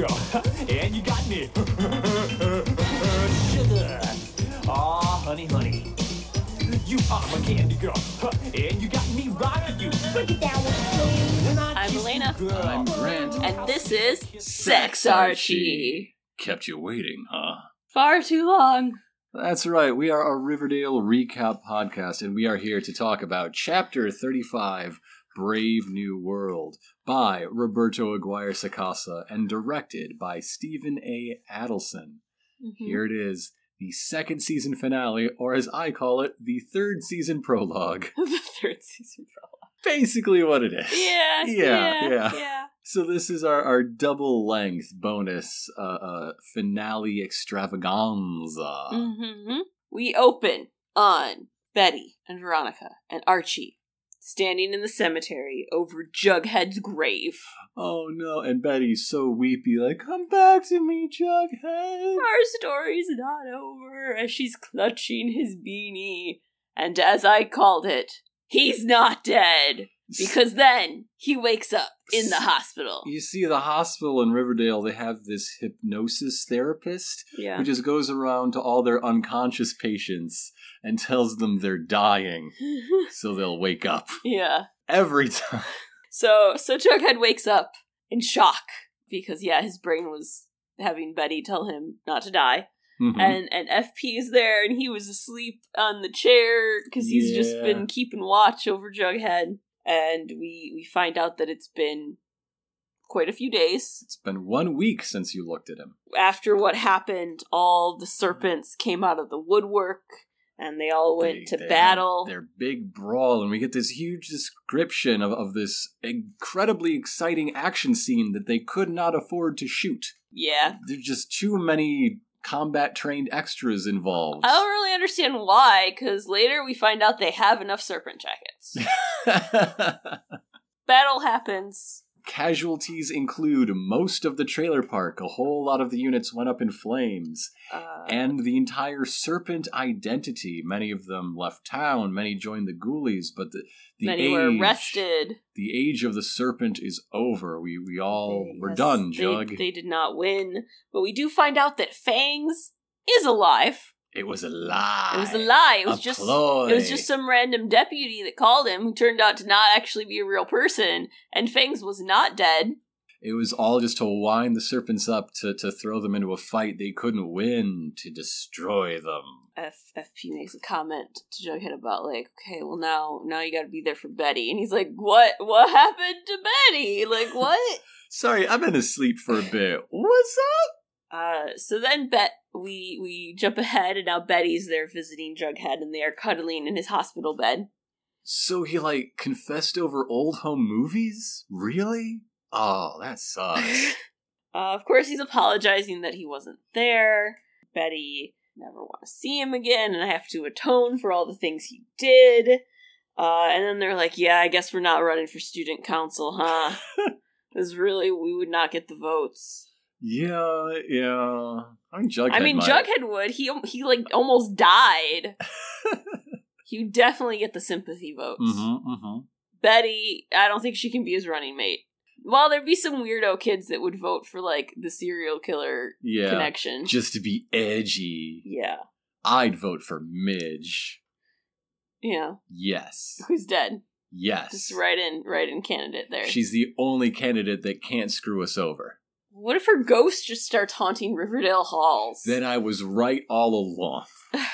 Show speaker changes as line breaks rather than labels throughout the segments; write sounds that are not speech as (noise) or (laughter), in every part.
girl, (laughs) and you got me. (laughs) Sugar. Aw, honey, honey. You are my candy girl, (laughs) and you got me rocking you. Break it down with me.
I'm Elena.
I'm Grant.
And this is Sex Archie.
Kept you waiting, huh?
Far too long.
That's right. We are a Riverdale recap podcast, and we are here to talk about Chapter 35 Brave New World by Roberto Aguirre Sacasa and directed by Stephen A. Adelson.
Mhm.
Here it is, the second season finale, or as I call it, the third season prologue. (laughs)
the third season prologue.
Basically, what it is.
Yeah, (laughs)
Yeah,
yeah,
yeah.
yeah.
So this is our, our double length bonus uh, uh, finale extravaganza.
hmm We open on Betty and Veronica and Archie standing in the cemetery over Jughead's grave.
Oh no! And Betty's so weepy, like, "Come back to me, Jughead."
Our story's not over as she's clutching his beanie. And as I called it, he's not dead. Because then he wakes up in the hospital.
You see, the hospital in Riverdale, they have this hypnosis therapist
Yeah.
who just goes around to all their unconscious patients and tells them they're dying, (laughs) so they'll wake up
yeah.
every time.
So so Jughead wakes up in shock because yeah, his brain was having Betty tell him not to die.
Mhm.
And and FP is there and he was asleep on the chair because he's just been keeping watch over Jughead. And we we find out that it's been quite a few days.
it's been one week since you looked at him.
After what happened, all the serpents came out of the woodwork and they all went
They-
to
they
battle.
Their big brawl, and we get this huge description of, of this incredibly exciting action scene that they could not afford to shoot.
Yeah.
There's just too many combat trained extras involved.
I don't really understand why, because later we find out they have enough serpent jackets. (laughs) Battle happens.
Casualties include most of the trailer park. A whole lot of the units went up in flames.
Uh,
And the entire serpent identity. Many of them left town, many joined the ghoulies, but the, the
many
age,
were arrested.
The age of the serpent is over. We we all
They-
we're
yes,
done,
they-
Jug.
They, did not win, but we do find out that Fangs is alive.
It was a lie.
It was a lie. It
A
was just
ploy.
it was just some random deputy that called him who turned out to not actually be a real person, and Fangs was not dead.
It was all just to wind the serpents up to, to throw them into a fight they couldn't win, to destroy them.
F FP makes a comment to Jughead about like, okay, well now now you got to be there for Betty, and he's like, what what happened to Betty? Like (laughs) what?
Sorry, I've been asleep for a bit. What's up?
Uh, so then Bet we we jump ahead, and now Betty's there visiting Jughead, and they are cuddling in his hospital bed.
So he like confessed over old home movies? Really? Oh, that sucks. (laughs)
Uh, of course, he's apologizing that he wasn't there. Betty never want to see him again, and I have to atone for all the things he did. Uh, and then they're like, "Yeah, I guess we're not running for student council, huh? (laughs) Because really, we would not get the votes."
Yeah, yeah. I mean, Jughead.
I mean,
might.
Jughead would. He he like almost died. (laughs) you definitely get the sympathy votes.
Mm-hmm, mm-hmm.
Betty, I don't think she can be his running mate. Well, there'd be some weirdo kids that would vote for like the serial killer
Yeah.
connection.
Just to be edgy,
yeah.
I'd vote for Midge.
Yeah.
Yes.
Who's dead?
Yes.
Just right in right in candidate there.
She's the only candidate that can't screw us over.
What if her ghost just starts haunting Riverdale halls?
Then I was right all along. (sighs)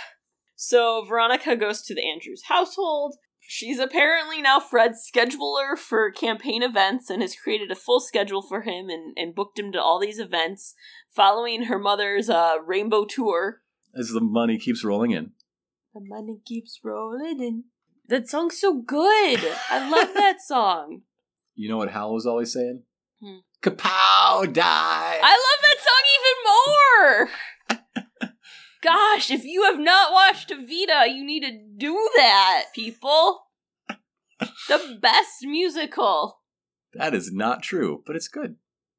So Veronica goes to the Andrews household. She's apparently now Fred's scheduler for campaign events and has created a full schedule for him and, and booked him to all these events following her mother's uh, rainbow tour.
As the money keeps rolling in.
The money keeps rolling in. That song's so good. I love that (laughs) song.
You know what Hal was always saying?
Hmm.
Kapow, die!
I love that song even more. (laughs) Gosh, if you have not watched Evita, you need to do that, people. The best musical.
That is not true, but it's good.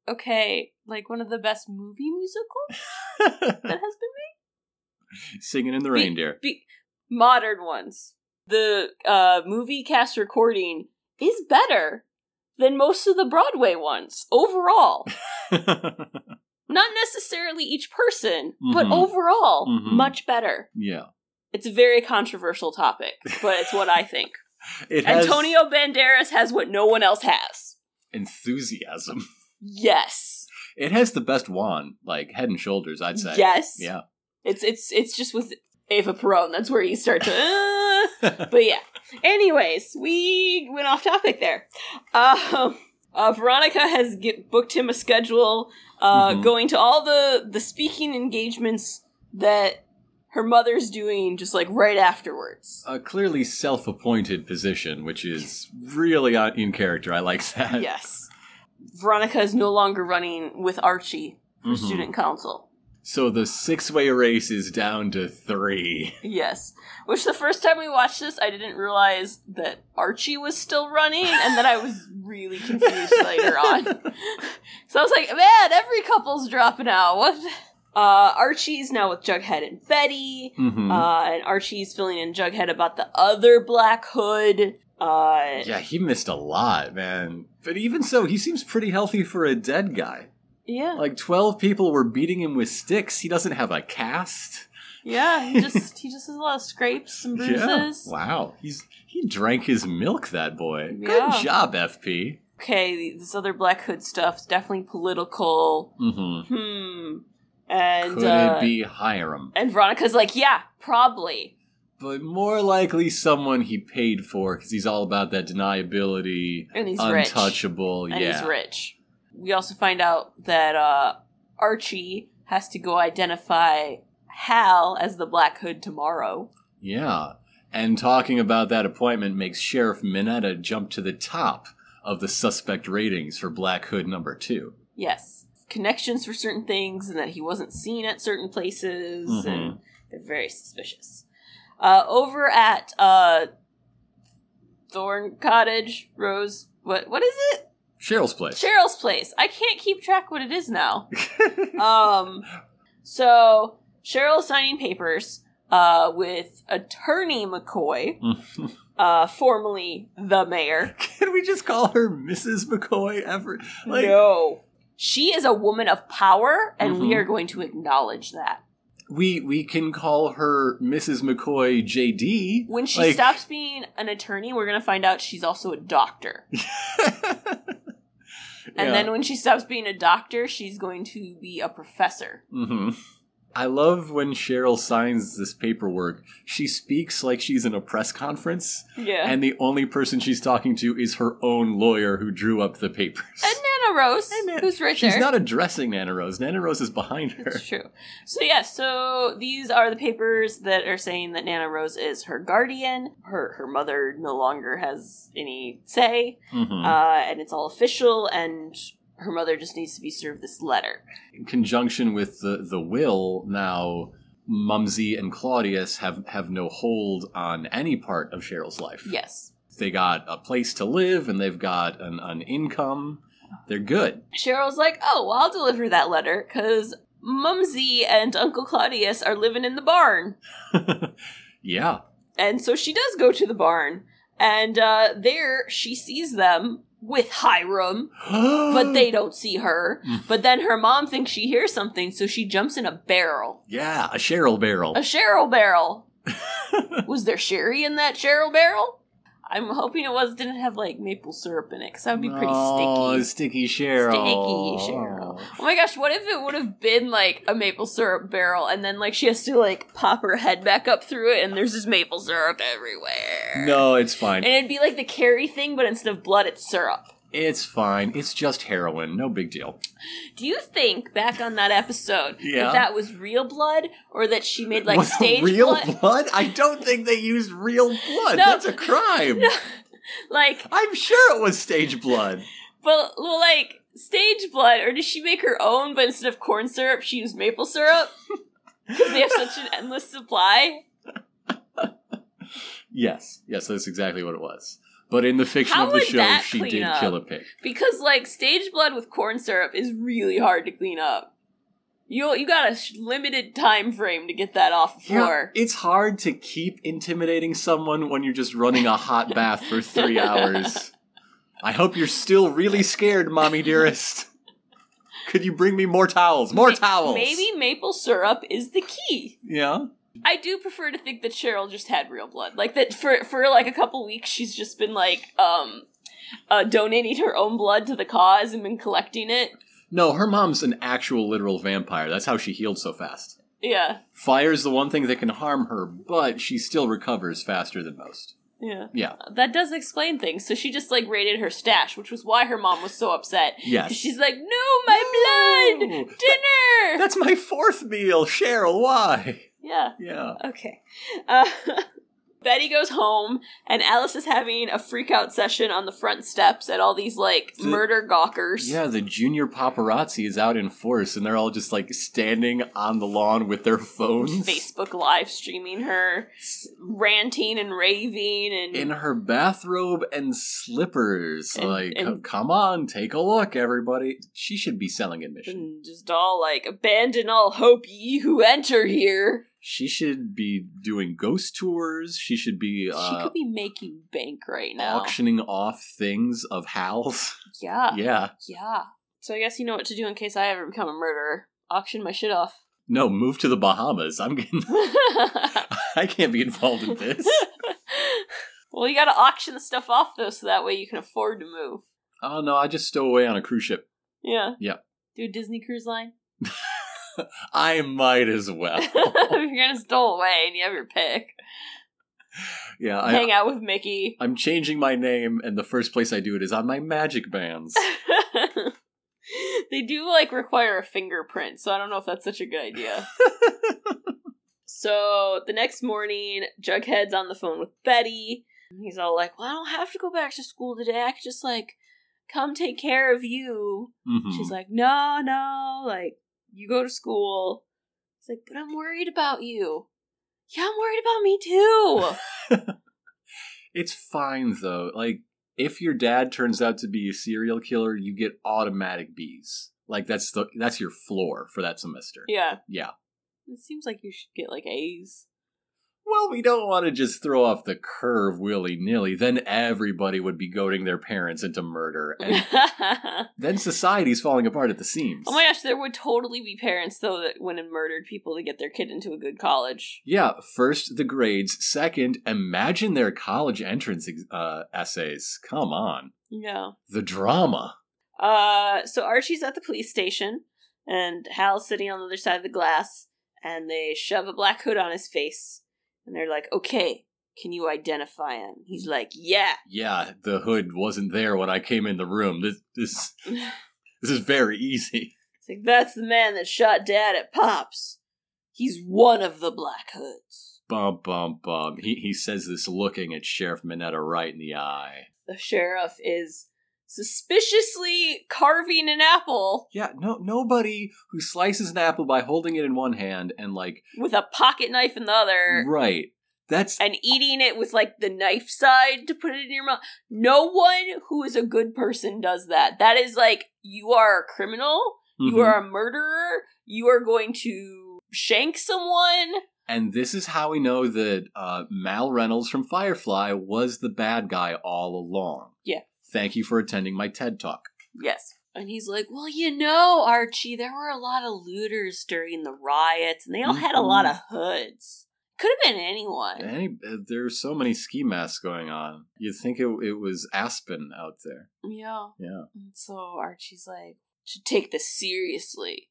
Okay, like one of the best movie musicals (laughs) that has been made.
Singing in the
Be-
reindeer.
Be- modern ones. The uh, movie cast recording is better than most of the Broadway ones overall. (laughs) Not necessarily each person, but
Mhm.
overall,
Mhm.
much better.
Yeah.
It's a very controversial topic, but it's what I think. (laughs)
It has
Antonio Banderas has what no one else has.
enthusiasm. (laughs)
Yes.
It has the best wand, like head and shoulders, I'd say.
Yes.
Yeah.
It's it's it's just with Ava Perón. That's where you start to. uh, but yeah. Anyways, we went off topic there. Um, uh, Veronica has get, booked him a schedule, uh,
Mhm.
going to all the the speaking engagements that her mother's doing, just like right afterwards.
a clearly self-appointed position, which is really in character. I like that.
yes. Veronica is no longer running with Archie for
Mhm.
student council.
So the six-way race is down to three.
Yes. Which the first time we watched this, I didn't realize that Archie was still running, and then I was really confused (laughs) later on. So I was like, man, every couple's dropping out. What? Uh, Archie's now with Jughead and Betty,
Mhm.
uh, and Archie's filling in Jughead about the other Black Hood. Uh,
yeah, he missed a lot, man. But even so, he seems pretty healthy for a dead guy.
Yeah,
Like twelve people were beating him with sticks. He doesn't have a cast.
yeah. He (laughs) just he just has a lot of scrapes and bruises.
Yeah. Wow. He's he drank his milk, that boy.
Yeah.
Good job, FP.
Okay, this other Black Hood stuff's definitely political.
Mm-hmm.
Hmm. And
Could
uh,
it be Hiram?
And Veronica's like, yeah, probably.
But more likely someone he paid for because he's all about that deniability,
And he's rich.
untouchable.
And
yeah.
he's rich. We also find out that uh, Archie has to go identify Hal as the Black Hood tomorrow.
Yeah. And talking about that appointment makes Sheriff Minetta jump to the top of the suspect ratings for Black Hood number two.
Yes. Connections for certain things, and that he wasn't seen at certain places,
Mhm.
and they're very suspicious. Uh, over at uh, Thorn Cottage, Rose, what what is it?
Cheryl's place.
Cheryl's place. I can't keep track what it is now. (laughs) um, so Cheryl signing papers uh, with Attorney McCoy, (laughs) uh, formerly the mayor.
Can we just call her Mrs. McCoy ever? Like,
no, she is a woman of power, and we
Mhm.
are going to acknowledge that.
we we can call her Mrs. McCoy JD.
When she
Like-
stops being an attorney, we're going to find out she's also a doctor. (laughs) And
Yeah.
then when she stops being a doctor, she's going to be a professor.
hmm I love when Cheryl signs this paperwork. She speaks like she's in a press conference,
Yeah.
and the only person she's talking to is her own lawyer who drew up the papers.
And Nana Rose,
And
who's right
She's
there.
not addressing Nana Rose. Nana Rose is behind her.
It's true. So yeah, so these are the papers that are saying that Nana Rose is her guardian. Her her mother no longer has any say,
Mhm.
uh, and it's all official. And her mother just needs to be served this letter.
in conjunction with the, the will, now Mumsy and Claudius have, have no hold on any part of Cheryl's life.
Yes,
They got a place to live and they've got an, an income. They're good.
Cheryl's like, oh, well, I'll deliver that letter because Mumsy and Uncle Claudius are living in the barn. (laughs)
yeah.
And so she does go to the barn, and uh, there she sees them with Hiram, (gasps) but they don't see her.
Mm.
But then her mom thinks she hears something, so she jumps in a barrel.
Yeah, a Cheryl barrel.
A Cheryl barrel. (laughs) Was there sherry in that Cheryl barrel? I'm hoping it was didn't have like maple syrup in it, because that would be pretty
Oh,
sticky.
sticky Cheryl.
Sticky Cheryl. Oh my gosh, what if it would have been like a maple syrup barrel and then like she has to like pop her head back up through it and there's just maple syrup everywhere?
No, it's fine.
And it'd be like the Carrie thing, but instead of blood, it's syrup.
It's fine. It's just heroin. No big deal.
Do you think back on that episode
Yeah.
that that was real blood or that she made like
it
stage
real
blood?
I don't think they used real blood.
No.
That's a crime. (laughs)
like,
I'm sure it was stage blood.
but well, like stage blood, or did she make her own? But instead of corn syrup, she used maple syrup (laughs) because they have such an endless supply. (laughs)
Yes, yes, that's exactly what it was. But in the fiction
How
of the show, she did
up?
kill a pig.
Because like stage blood with corn syrup is really hard to clean up. You you got a sh- limited time frame to get that off the floor.
it's hard to keep intimidating someone when you're just running a hot (laughs) bath for three hours. I hope you're still really scared, mommy dearest. Could you bring me more towels? More
Ma-
towels.
Maybe maple syrup is the key.
Yeah.
I do prefer to think that Cheryl just had real blood. Like that for for like a couple weeks she's just been like um uh donating her own blood to the cause and been collecting it.
No, her mom's an actual literal vampire. That's how she healed so fast.
Yeah.
Fire's the one thing that can harm her, but she still recovers faster than most.
Yeah.
Yeah.
That does explain things. So she just like raided her stash, which was why her mom was so upset.
Yes.
She's like, "No, my blood!
No!
Dinner!"
That's my fourth meal, Cheryl. Why?
Yeah.
Yeah.
Okay. Uh, (laughs) Betty goes home, and Alice is having a freakout session on the front steps at all these like
The-
murder gawkers.
Yeah, the junior paparazzi is out in force, and they're all just like standing on the lawn with their phones.
Facebook live streaming her, ranting and raving, and
in her bathrobe and slippers.
And-
like,
and-
come on, take a look, everybody. She should be selling admission.
just all like, abandon all hope ye who enter here.
She should be doing ghost tours. She should be
she
uh,
could be making bank right now.
auctioning off things of Hal's. (laughs)
Yeah.
yeah.
Yeah. So I guess you know what to do in case I ever become a murderer. Auction my shit off.
No, move to the Bahamas. I'm getting. (laughs) (laughs) I can't be involved in this.
well, you gotta auction the stuff off though, so that way you can afford to move.
Oh no, I just stow away on a cruise ship.
Yeah.
Yeah.
Do a Disney cruise line. (laughs)
I might as well. (laughs)
if you're gonna stow away and you have your pick,
yeah, I,
hang out with Mickey.
I'm changing my name, and the first place I do it is on my magic bands. (laughs)
they do like require a fingerprint, so I don't know if that's such a good idea. so the next morning, Jughead's on the phone with Betty. He's all like, "Well, I don't have to go back to school today. I could just like come take care of you."
Mhm.
She's like, "No, no, like you go to school." He's like, "But I'm worried about you." Yeah, I'm worried about me too. (laughs)
It's fine though. Like if your dad turns out to be a serial killer, you get automatic B's. Like that's the that's your floor for that semester.
yeah,
Yeah.
it seems like you should get like A's.
Well, we don't want to just throw off the curve willy nilly. Then everybody would be goading their parents into murder, and (laughs) then society's falling apart at the seams.
Oh my gosh, there would totally be parents though that went and murdered people to get their kid into a good college.
Yeah, first the grades. Second, imagine their college entrance uh, essays. Come on,
Yeah.
the drama.
Uh so Archie's at the police station and Hal's sitting on the other side of the glass and they shove a black hood on his face and they're like, "Okay, can you identify him?" He's like, "Yeah."
Yeah, the hood wasn't there when I came in the room. This this (laughs) this is very easy.
It's like that's the man that shot dad at Pops. He's one of the black hoods.
Bum bum bum. He he says this looking at Sheriff Minetta right in the eye.
The sheriff is suspiciously carving an apple
Yeah, no nobody who slices an apple by holding it in one hand and like
with a pocket knife in the other
right. That's
and eating it with like the knife side to put it in your mouth. No one who is a good person does that. That is like you are a criminal, you
Mhm.
are a murderer, you are going to shank someone.
And this is how we know that uh, Mal Reynolds from Firefly was the bad guy all along.
Yeah.
Thank you for attending my TED talk.
Yes. And he's like, Well, you know, Archie, there were a lot of looters during the riots, and they all had a lot of hoods. Could have been anyone.
Any, uh, there's so many ski masks going on. You'd think it, it was Aspen out there.
Yeah.
Yeah.
And so Archie's like, should take this seriously.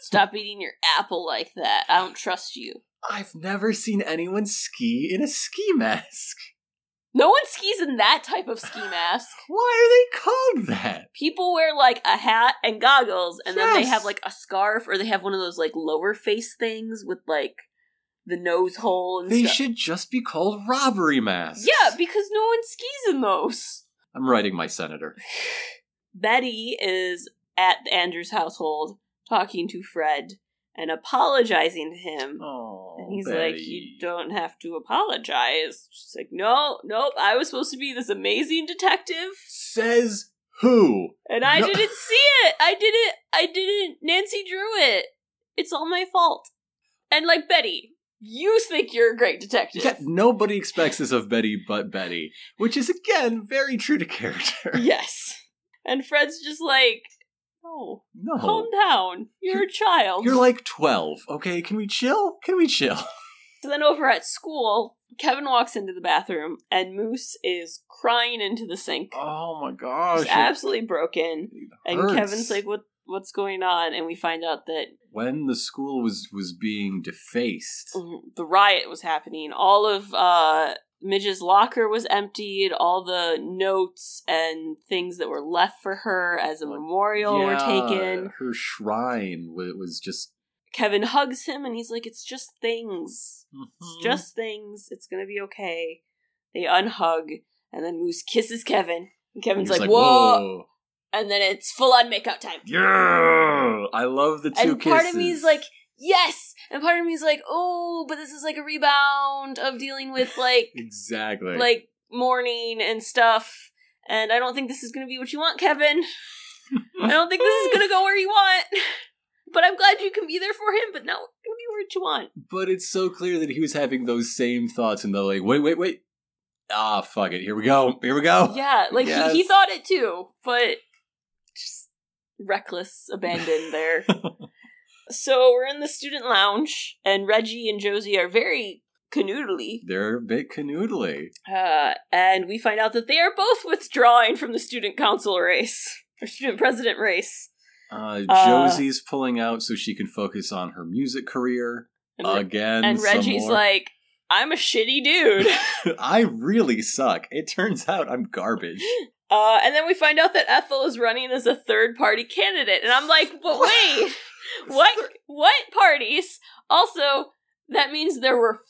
Stop eating your apple like that. I don't trust you.
I've never seen anyone ski in a ski mask.
No one skis in that type of ski mask. (sighs)
Why are they called that?
People wear like a hat and goggles, and then they have like a scarf, or they have one of those like lower face things with like the nose hole and
They
stuff.
should just be called robbery masks.
Yeah, because no one skis in those.
I'm writing my senator. (sighs)
Betty is at Andrew's household talking to Fred and apologizing to him.
Oh,
And he's like, You don't have to apologize. She's like, No, nope, I was supposed to be this amazing detective.
Says who?
And I
No.
didn't see it. I didn't, I didn't, Nancy drew it. It's all my fault. And like, Betty, you think you're a great detective.
Yeah, nobody expects this of Betty but Betty, which is again very true to character.
Yes. And Fred's just like, No.
No.
Calm down. You're a child.
You're like 12, okay? Can we chill? Can we chill? (laughs)
So then over at school, Kevin walks into the bathroom and Moose is crying into the sink.
Oh my gosh.
He's absolutely broken. And. Kevin's like, "What? What's going on?" And we find out that
when the school was was being defaced.
the riot was happening. All of uh, Midge's locker was emptied. All the notes and things that were left for her as a memorial were taken.
Her shrine was just
Kevin hugs him and he's like, "It's just things. It's
Mhm.
just things. It's gonna be okay." They unhug, and then Moose kisses Kevin. And Kevin's
He's
like, "Whoa!" And then it's full on makeout time.
Yeah, I love the two
and part of me is like, yes, and part of me is like, oh, but this is like a rebound of dealing with (laughs) like
exactly
like mourning and stuff. And I don't think this is going to be what you want, Kevin. I don't think this is going to go where you want. (laughs) But I'm glad you can be there for him. But going to be what you want.
But it's so clear that he was having those same thoughts, and they're like, wait, wait, wait. Ah, fuck it. Here we go. Here we go.
Yeah, (laughs) like
Yes.
he, he thought it too, but just reckless abandon there. So we're in the student lounge, and Reggie and Josie are very canoodly.
They're a bit canoodly.
Uh, and we find out that they are both withdrawing from the student council race or student president race.
Uh,
Uh,
Josie's pulling out so she can focus on her music career
And, Re-
again.
and Reggie's
more.
like, "I'm a shitty dude." (laughs)
I really suck. It turns out I'm garbage.
Uh, and then we find out that Ethel is running as a third party candidate, and I'm like, "But (laughs) wait, (laughs) what? What parties? Also, that means there were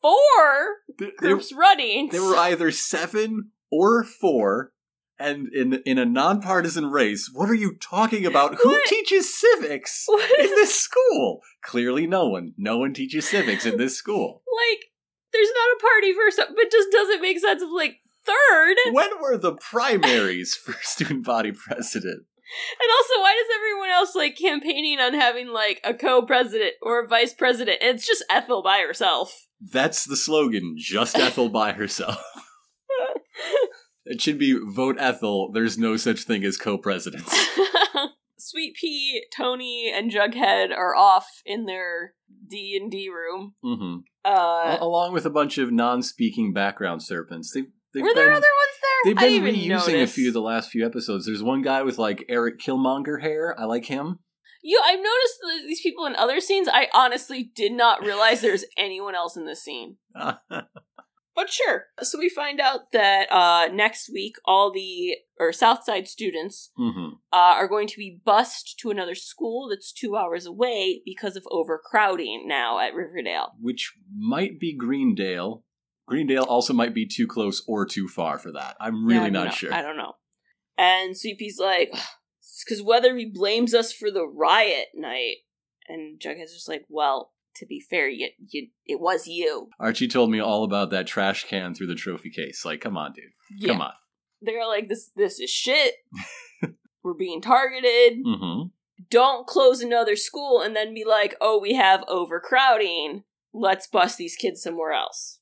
four
There, there,
groups running.
there were either seven or four, and in in a nonpartisan race. What are you talking about? Who
What?
teaches civics (laughs)
What
in this school? Clearly, no one. No one teaches civics in this school. (laughs)
like, there's not a party for some, but just doesn't make sense of like third.
When were the primaries for student body president?
And also, why does everyone else like campaigning on having like a co-president or a vice president? And it's just Ethel by herself.
That's the slogan. Just Ethel by herself. (laughs) It should be vote Ethel. There's no such thing as co-presidents. (laughs)
Sweet Pea, Tony, and Jughead are off in their D and D room.
hmm
Uh,
Along with a bunch of non-speaking background serpents. They've, they've
were there
been,
other ones there?
They've been reusing a few of the last few episodes. There's one guy with like Erik Killmonger hair. I like him.
You, I've noticed these people in other scenes. I honestly did not realize there's (laughs) anyone else in this scene. (laughs) But sure. So we find out that uh, next week, all the or Southside students
hmm
uh, are going to be bused to another school that's two hours away because of overcrowding now at Riverdale.
Which might be Greendale. Greendale also might be too close or too far for that. I'm really
don't know.
sure.
I don't know. And Sweet Pea's like, (sighs) because Weatherby blames us for the riot night, and Jughead's just like, well, to be fair, you, you, it was you.
Archie told me all about that trash can through the trophy case. Like, come on, dude. Come on.
They're like, this, this is shit. (laughs) We're being targeted.
hmm
Don't close another school and then be like, oh, we have overcrowding. Let's bust these kids somewhere else.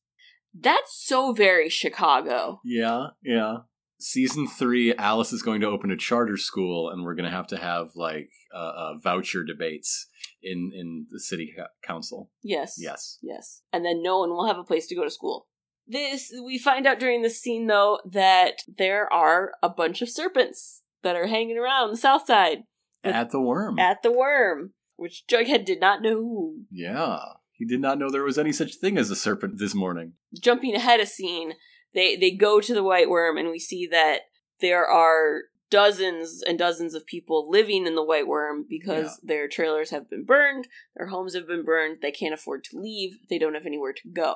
That's so very Chicago.
Yeah, yeah. Season three, Alice is going to open a charter school, and we're going to have to have like uh, uh, voucher debates in in the city council.
Yes.
Yes.
Yes. And then no one will have a place to go to school. This we find out during this scene though that there are a bunch of serpents that are hanging around the south side
At the worm.
at the worm, which Jughead did not know.
yeah. He did not know there was any such thing as a serpent this morning.
Jumping ahead a scene, they they go to the white worm and we see that there are dozens and dozens of people living in the white worm because their trailers have been burned, their homes have been burned, they can't afford to leave, they don't have anywhere to go.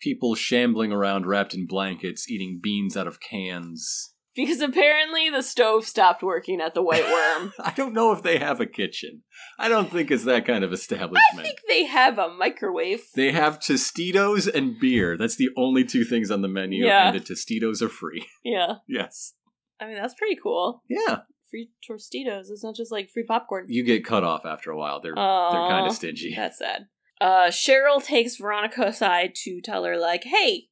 People shambling around wrapped in blankets, eating beans out of cans.
Because apparently the stove stopped working at the White (laughs) Worm.
I don't know if they have a kitchen. I don't think it's that kind of establishment.
I think they have a microwave.
They have Tostitos and beer. That's the only two things on the menu,
Yeah.
and the Tostitos are free. (laughs)
Yeah.
yes.
I mean, that's pretty cool.
Yeah.
Free Tostitos. It's not just like free popcorn.
You get cut off after a while. They're they're kind of stingy. (laughs)
That's sad. Uh, Cheryl takes Veronica aside to tell her, like, hey,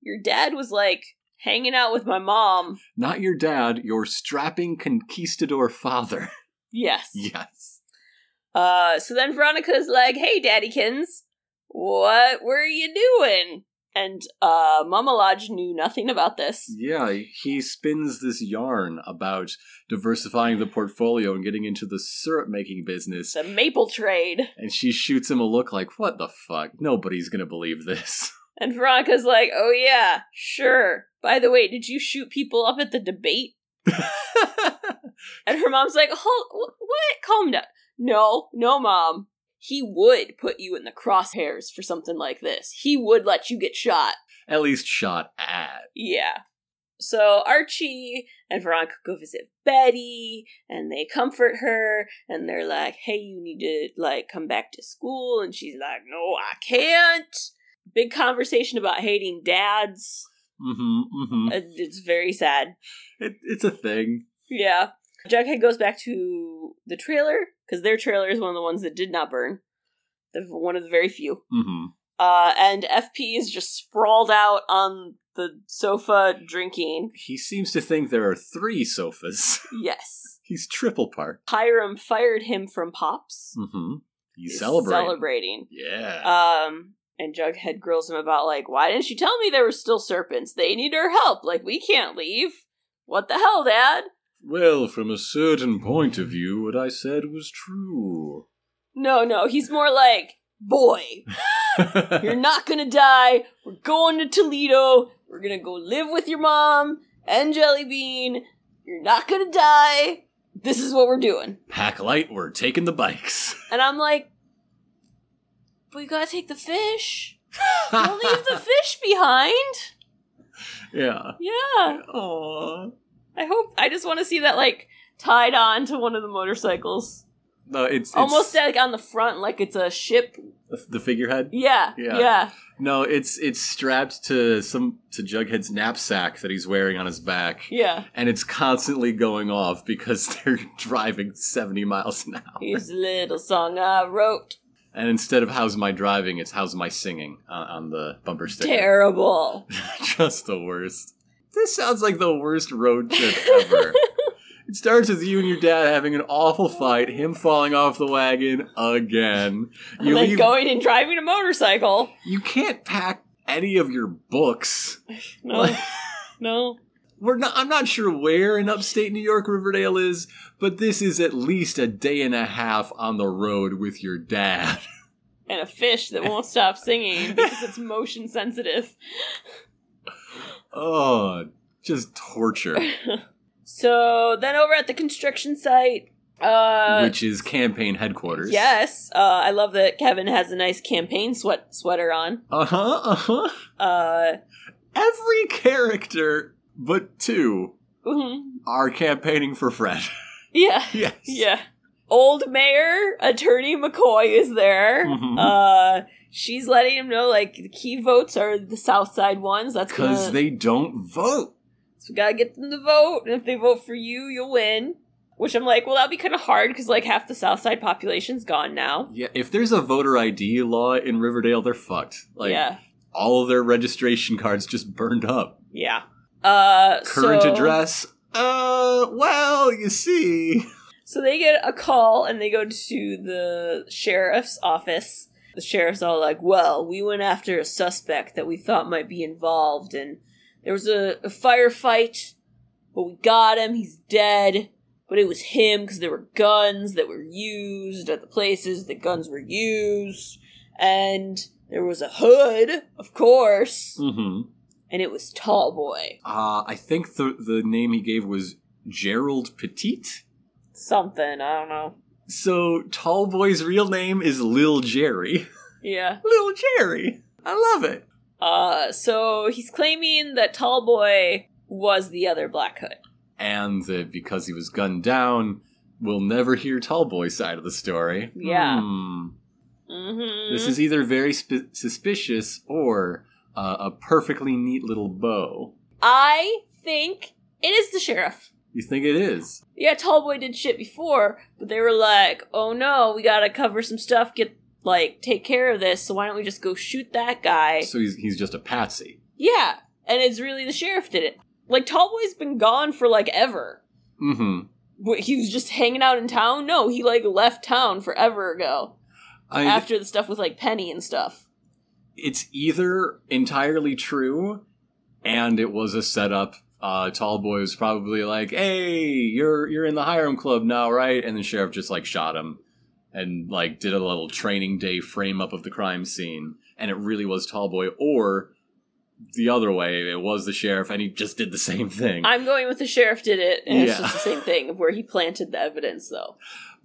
your dad was like hanging out with my mom.
Not your dad, your strapping conquistador father. (laughs)
Yes.
Yes.
Uh, so then Veronica's like, "Hey, Daddykins, what were you doing?" And uh, Mama Lodge knew nothing about this.
Yeah, he spins this yarn about diversifying the portfolio and getting into the syrup making business.
The maple trade.
And she shoots him a look like, what the fuck? Nobody's gonna believe this. (laughs)
And Veronica's like, "Oh yeah, sure. By the way, did you shoot people up at the debate?" (laughs) And her mom's like, Hold, what? Calm down. No, no, mom. He would put you in the crosshairs for something like this. He would let you get shot.
At least shot at.
Yeah. So Archie and Veronica go visit Betty, and they comfort her, and they're like, "Hey, you need to like come back to school," and she's like, "No, I can't." Big conversation about hating dads.
Mm-hmm, mm-hmm.
It's very sad.
It, it's a thing.
Yeah. Jughead goes back to the trailer because their trailer is one of the ones that did not burn. The, one of the very few.
Mm-hmm.
Uh, and FP is just sprawled out on the sofa drinking.
He seems to think there are three sofas. (laughs)
Yes.
He's triple parked.
Hiram fired him from Pops.
Mm-hmm. He's
He's
celebrating.
Celebrating.
Yeah.
Um, and Jughead grills him about like, why didn't you tell me there were still serpents? They need our help. Like we can't leave. What the hell, Dad?
well, from a certain point of view, what I said was true.
No, no. He's more like, boy, (laughs) You're not gonna die. We're going to Toledo. We're gonna go live with your mom and Jellybean. You're not gonna die. This is what we're doing.
Pack light, we're taking the bikes.
And I'm like, but we gotta take the fish. (laughs) Don't leave the fish behind.
yeah.
Yeah.
Aww.
I hope. I just want to see that like tied on to one of the motorcycles,
No, it's, it's
almost like on the front, like it's a ship.
the figurehead.
Yeah.
Yeah.
Yeah.
No, it's it's strapped to some to Jughead's knapsack that he's wearing on his back,
Yeah.
and it's constantly going off because (laughs) they're driving seventy miles an hour.
Here's a little song I wrote.
And instead of "How's my driving," it's "How's my singing" on, on the bumper sticker.
Terrible. (laughs)
Just the worst. This sounds like the worst road trip ever. (laughs) it starts with you and your dad having an awful fight, him falling off the wagon again.
And
You
then
leave-
going and driving a motorcycle.
You can't pack any of your books. (laughs)
No.
Like-
no.
We're not. I'm not sure where in upstate New York Riverdale is, but this is at least a day and a half on the road with your dad. (laughs)
And a fish that won't stop singing because it's motion sensitive.
Oh, just torture. (laughs)
So then over at the construction site, uh
Which is campaign headquarters.
Yes, uh, I love that Kevin has a nice campaign sweat sweater on.
Uh huh. Uh huh.
Uh,
Every character but two
mhm.
are campaigning for Fred. (laughs)
yeah, (laughs)
yes.
yeah. Old Mayor Attorney McCoy is there.
Mhm.
Uh, she's letting him know like the key votes are the South Side ones. That's
Because
gonna,
they don't vote.
so we gotta get them to vote, and if they vote for you, you'll win. Which I'm like, well, that'd be kind of hard because like half the South Side population's gone now.
Yeah, if there's a voter ID law in Riverdale, they're fucked. Like,
yeah,
all of their registration cards just burned up.
yeah. Uh,
Current
so-
address? Uh, well, you see.
So they get a call and they go to the sheriff's office. The sheriff's all like, Well, we went after a suspect that we thought might be involved, and there was a, a firefight, but we got him. He's dead. But it was him because there were guns that were used at the places that guns were used. And there was a hood, of course,
Mm-hmm.
And it was Tall Boy.
Uh, I think the, the name he gave was Gerald Petite.
Something, I don't know.
So, Tall Boy's real name is Lil Jerry.
Yeah. (laughs)
Lil Jerry. I love it.
Uh, so he's claiming that Tall Boy was the other Black Hood.
And that because he was gunned down, we'll never hear Tall Boy's side of the story.
Yeah.
Hmm.
Mm-hmm.
This is either very sp- suspicious or uh, a perfectly neat little bow.
I think it is the sheriff.
You think it is?
Yeah, Tall Boy did shit before, but they were like, "Oh no, we gotta cover some stuff. Get like take care of this. So why don't we just go shoot that guy?"
So he's, he's just a patsy.
yeah, and it's really the sheriff did it. Like Tall Boy's been gone for like ever.
Mm-hmm.
He was just hanging out in town? No, he like left town forever ago.
I,
after the stuff with like Penny and stuff.
It's either entirely true and it was a setup. Uh, Tallboy was probably like, "Hey, you're you're in the Hiram Club now, right?" And the sheriff just like shot him and like did a little training day frame up of the crime scene, and it really was Tall Boy. or the other way, it was the sheriff, and he just did the same thing.
I'm going with the sheriff did it, and it's just the same thing of where he planted the evidence, though.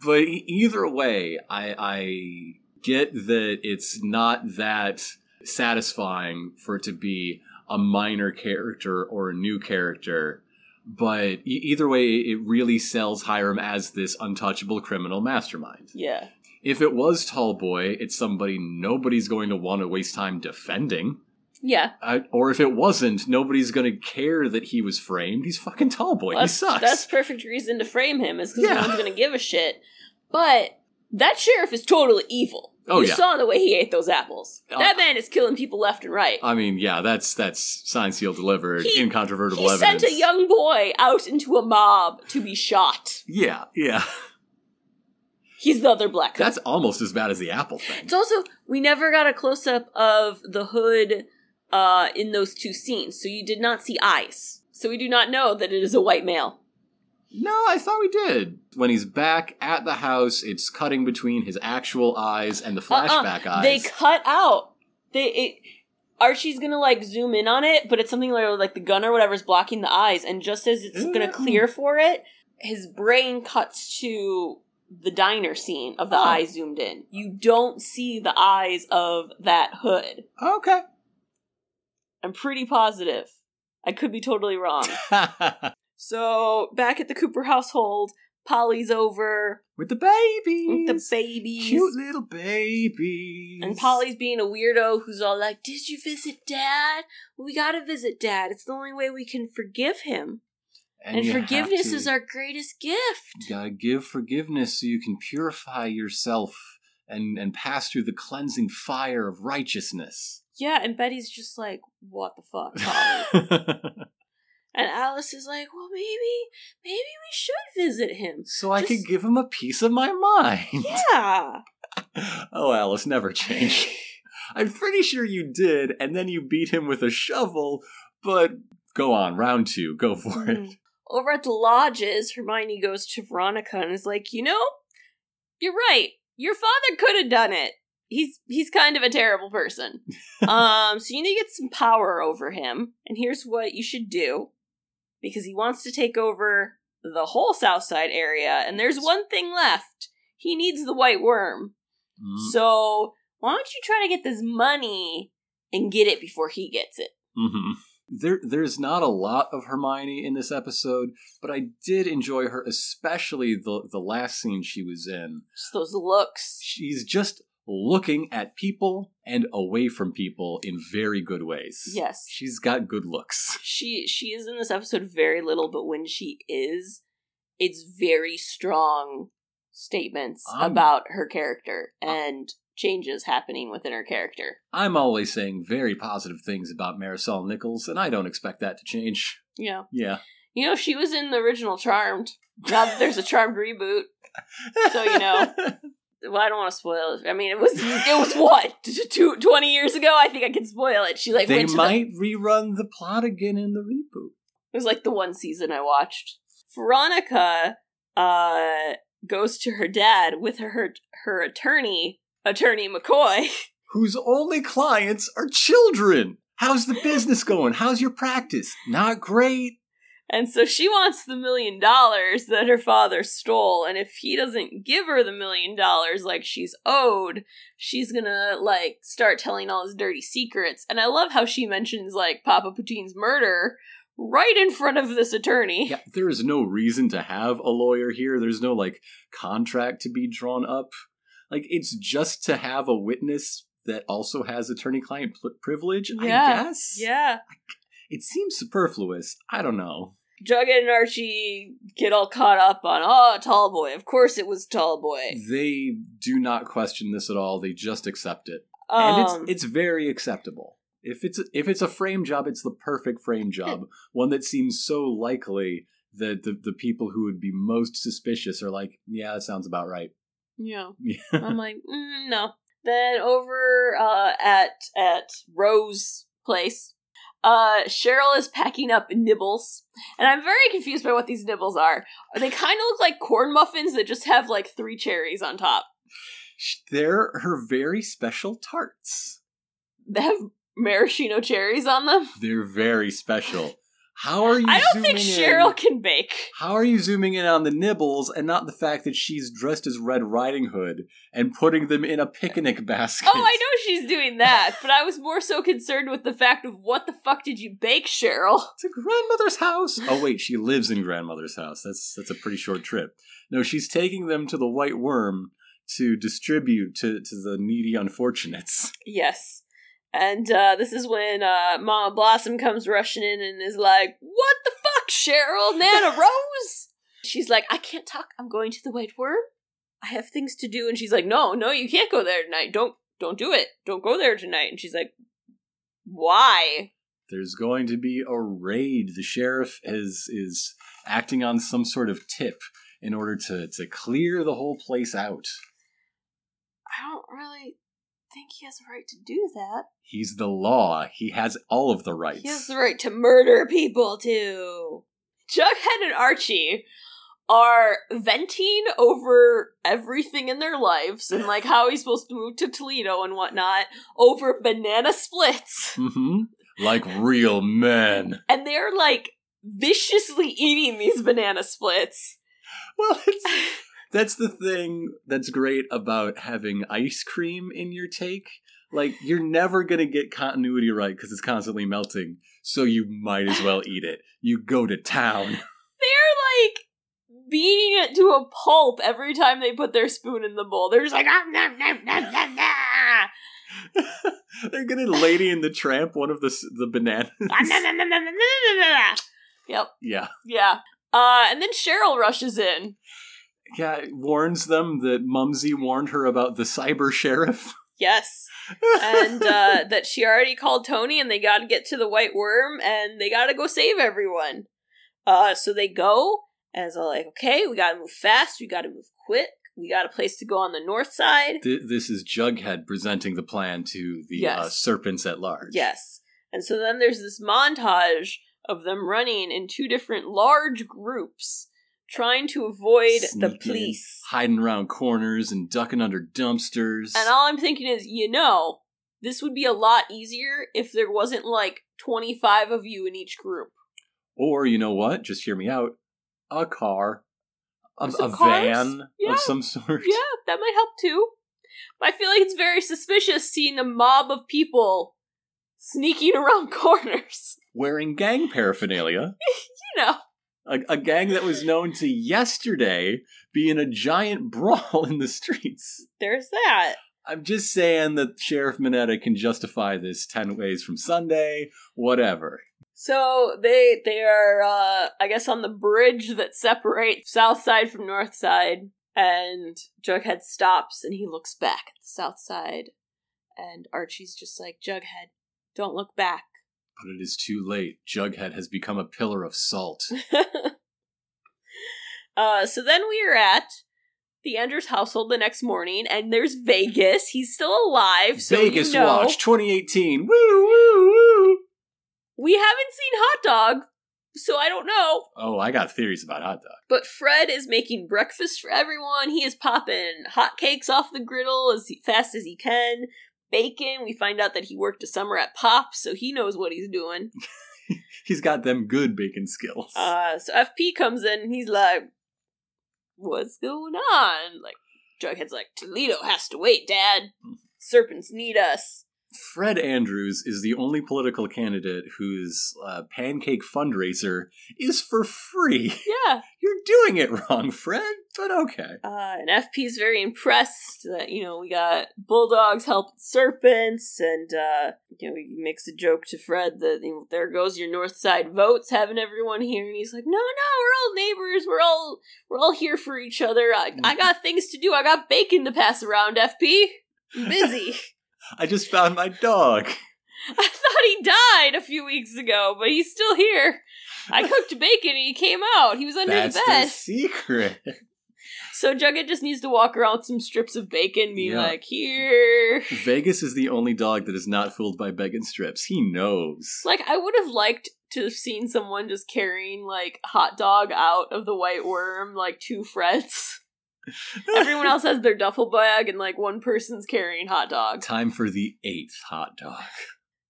but either way, I, I get that it's not that satisfying for it to be a minor character or a new character. But either way, it really sells Hiram as this untouchable criminal mastermind.
Yeah,
If it was Tallboy, it's somebody nobody's going to want to waste time defending.
yeah.
Or if it wasn't, nobody's going to care that he was framed. He's fucking Tallboy. he
that's,
sucks.
that's perfect reason to frame him, is because
Yeah.
no one's going to give a shit. But that sheriff is totally evil.
Oh,
you
yeah.
saw the way he ate those apples.
Oh.
that man is killing people left and right.
I mean, yeah, that's that's signed, sealed, delivered,
He-
incontrovertible
he
evidence.
sent a young boy out into a mob to be shot.
Yeah, yeah. (laughs)
He's the other black.
That's almost as bad as the Apple thing.
It's also we never got a close up of the hood uh, in those two scenes, so you did not see eyes. So we do not know that it is a white male.
No, I thought we did. When he's back at the house, it's cutting between his actual eyes and the
Uh-uh.
flashback eyes.
They cut out. They it, Archie's gonna like zoom in on it, but it's something like like the gun or whatever is blocking the eyes, and just as it's gonna
mm.
clear for it, his brain cuts to the diner scene of the
Oh.
eyes zoomed in. You don't see the eyes of that hood.
okay.
I'm pretty positive. I could be totally wrong. (laughs) So back at the Cooper household, Polly's over
With the babies.
with the babies.
Cute little babies.
And Polly's being a weirdo who's all like, Did you visit dad? We gotta visit dad. It's the only way we can forgive him. And,
have
forgiveness is our greatest gift.
You gotta give forgiveness so you can purify yourself and, and pass through the cleansing fire of righteousness.
Yeah, and Betty's just like, What the fuck, (laughs) Polly? And Alice is like, Well, maybe, maybe we should visit him.
so I
Just-
could give him a piece of my mind. (laughs)
Yeah.
oh, Alice, never change. I'm pretty sure you did, and then you beat him with a shovel, but go on, round two, go for it.
Mhm. Over at the lodges, Hermione goes to Veronica and is like, "You know, you're right. Your father could have done it. He's he's kind of a terrible person. (laughs) um, so you need to get some power over him. And here's what you should do, because he wants to take over the whole South Side area. And there's one thing left. He needs the White Worm.
Mm,
So why don't you try to get this money and get it before he gets it?
mhm. There, there's not a lot of Hermione in this episode, but I did enjoy her, especially the the last scene she was in.
Just those looks.
She's just looking at people and away from people in very good ways.
Yes.
she's got good looks. (laughs)
she she is in this episode very little but when she is it's very strong statements
Um.
about her character and changes happening within her character
I'm always saying very positive things about Marisol Nichols, and I don't expect that to change.
Yeah.
Yeah.
you know she was in the original charmed now that there's a (laughs) charmed reboot So, you know. (laughs) well i don't want to spoil it i mean it was it was what (laughs) two, 20 years ago i think i can spoil it she like
they
went to the,
might rerun the plot again in the reboot.
It was like the one season I watched. Veronica uh goes to her dad with her her attorney, attorney McCoy. (laughs)
Whose only clients are children. How's the business going? How's your practice? Not great.
And so she wants the million dollars that her father stole, and if he doesn't give her the million dollars like she's owed, she's gonna like start telling all his dirty secrets. And I love how she mentions like Papa Poutine's murder right in front of this attorney.
Yeah, there is no reason to have a lawyer here. There's no like contract to be drawn up. Like it's just to have a witness that also has attorney-client pl- privilege. I
Yeah,
guess.
Yeah.
It seems superfluous. I don't know.
Jughead and Archie get all caught up on, oh, Tall Boy. Of course it was Tall Boy.
They do not question this at all. They just accept it, and
Um,
it's it's very acceptable. If it's if it's a frame job, it's the perfect frame job. (laughs) One that seems so likely that the the people who would be most suspicious are like, yeah, that sounds about right.
Yeah.
Yeah. (laughs)
I'm like, mm, no. Then over uh, at at Rose place, uh, Cheryl is packing up nibbles, and I'm very confused by what these nibbles are. They kind of look like corn muffins that just have like three cherries on top.
They're her very special tarts.
They have maraschino cherries on them.
They're very special. How are you?
I don't think Cheryl
in-
can bake.
How are you zooming in on the nibbles and not the fact that she's dressed as Red Riding Hood and putting them in a picnic basket?
Oh, I know she's doing that, but I was more so concerned with the fact of what the fuck did you bake, Cheryl?
It's a grandmother's house. Oh wait, she lives in grandmother's house. That's that's a pretty short trip. No, she's taking them to the White Worm to distribute to to the needy unfortunates.
Yes. And uh, this is when uh, Mama Blossom comes rushing in and is like, What the fuck, Cheryl? Nana (laughs) Rose? She's like, I can't talk. I'm going to the White Worm. I have things to do. And she's like, No, no, you can't go there tonight. Don't don't do it. Don't go there tonight. And she's like, Why?
There's going to be a raid. The sheriff is is acting on some sort of tip in order to to clear the whole place out.
I don't really think he has a right to do that.
He's the law. He has all of the rights.
He has the right to murder people too. Jughead and Archie are venting over everything in their lives and like how he's supposed to move to Toledo and whatnot over banana splits. (laughs)
hmm Like real men.
And they're like viciously eating these banana splits.
Well, it's, (laughs) that's the thing that's great about having ice cream in your take. Like you're never gonna get continuity right because it's constantly melting. So you might as well eat it. You go to town. (laughs)
They're like beating it to a pulp every time they put their spoon in the bowl. They're just like, nom, nom, nom, nom, nom, nom. (laughs)
they're gonna Lady in the Tramp one of the the bananas.
yep.
Yeah.
Yeah. Uh, and then Cheryl rushes in.
Yeah, warns them that Mumsy warned her about the cyber sheriff. (laughs)
Yes. And uh, that she already called Tony and they gotta get to the White Worm and they gotta go save everyone. Uh, so they go, and it's all like, okay, we gotta move fast, we gotta move quick, we got a place to go on the north side.
Th- this is Jughead presenting the plan to the uh, serpents at large.
Yes. And so then there's this montage of them running in two different large groups, trying to avoid the police.
hiding around corners and ducking under dumpsters.
And all I'm thinking is, you know, this would be a lot easier if there wasn't like 25 of you in each group.
or you know what? Just hear me out. A car, a, a van
Yeah.
of some sort.
Yeah, that might help too. But I feel like it's very suspicious seeing a mob of people sneaking around (laughs) corners.
Wearing gang paraphernalia. (laughs)
You know,
A, a gang that was known to yesterday be in a giant (laughs) brawl in the streets.
there's that.
I'm just saying that Sheriff Minetta can justify this 10 ways from Sunday, whatever.
So they they are uh I guess on the bridge that separates south side from north side and Jughead stops and he looks back at the south side and Archie's just like Jughead, don't look back.
But it is too late. Jughead has become a pillar of salt. (laughs)
uh so then we are at the Andrews household the next morning and there's Vegas. He's still alive, so
Vegas
you know.
Watch 2018. Woo, woo, woo.
We haven't seen Hot Dog, so I don't know.
Oh, I got theories about hot dog.
But Fred is making breakfast for everyone. He is popping hot cakes off the griddle as fast as he can. Bacon. We find out that he worked a summer at Pops, so he knows what he's doing. (laughs)
He's got them good bacon skills.
Uh, so FP comes in and he's like, "What's going on?" Like Jughead's like, "Toledo has to wait, Dad. Serpents need us."
Fred Andrews is the only political candidate whose uh, pancake fundraiser is for free. (laughs)
Yeah.
You're doing it wrong, Fred, but okay.
Uh, and FP's very impressed that, you know, we got bulldogs helping serpents, and, uh, you know, he makes a joke to Fred that, you know, there goes your north side votes, having everyone here, and he's like, no, no, we're all neighbors, we're all, we're all here for each other, I, I (laughs) got things to do, I got bacon to pass around, FP. I'm busy. (laughs)
I just found my dog. (laughs)
I thought he died a few weeks ago, but he's still here. I cooked (laughs) bacon and he came out. He was under
That's
the bed.
the secret. (laughs)
So Jughead just needs to walk around with some strips of bacon, be
Yeah.
like, here.
Vegas is the only dog that is not fooled by bacon strips. He knows.
Like, I would have liked to have seen someone just carrying, like, hot dog out of the white worm, like, two frets. Everyone else has their duffel bag, and, like, one person's carrying hot dog.
Time for the eighth hot dog.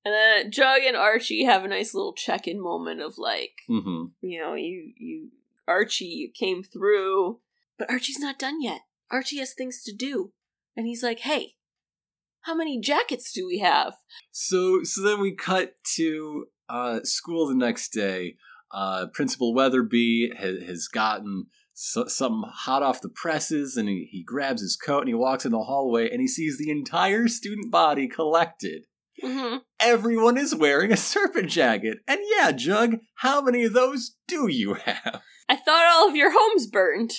And then Jug and Archie have a nice little check in moment of, like,
hmm
you know, you, you, Archie, you came through, but Archie's not done yet. Archie has things to do. And he's like, hey, how many jackets do we have?
So, so then we cut to uh, school the next day. Uh, Principal Weatherby has, has gotten so, something hot off the presses, and he, he grabs his coat and he walks in the hallway, and he sees the entire student body collected.
Mm-hmm.
Everyone is wearing a serpent jacket, and yeah, Jug, how many of those do you have? (laughs)
I thought all of your homes burned.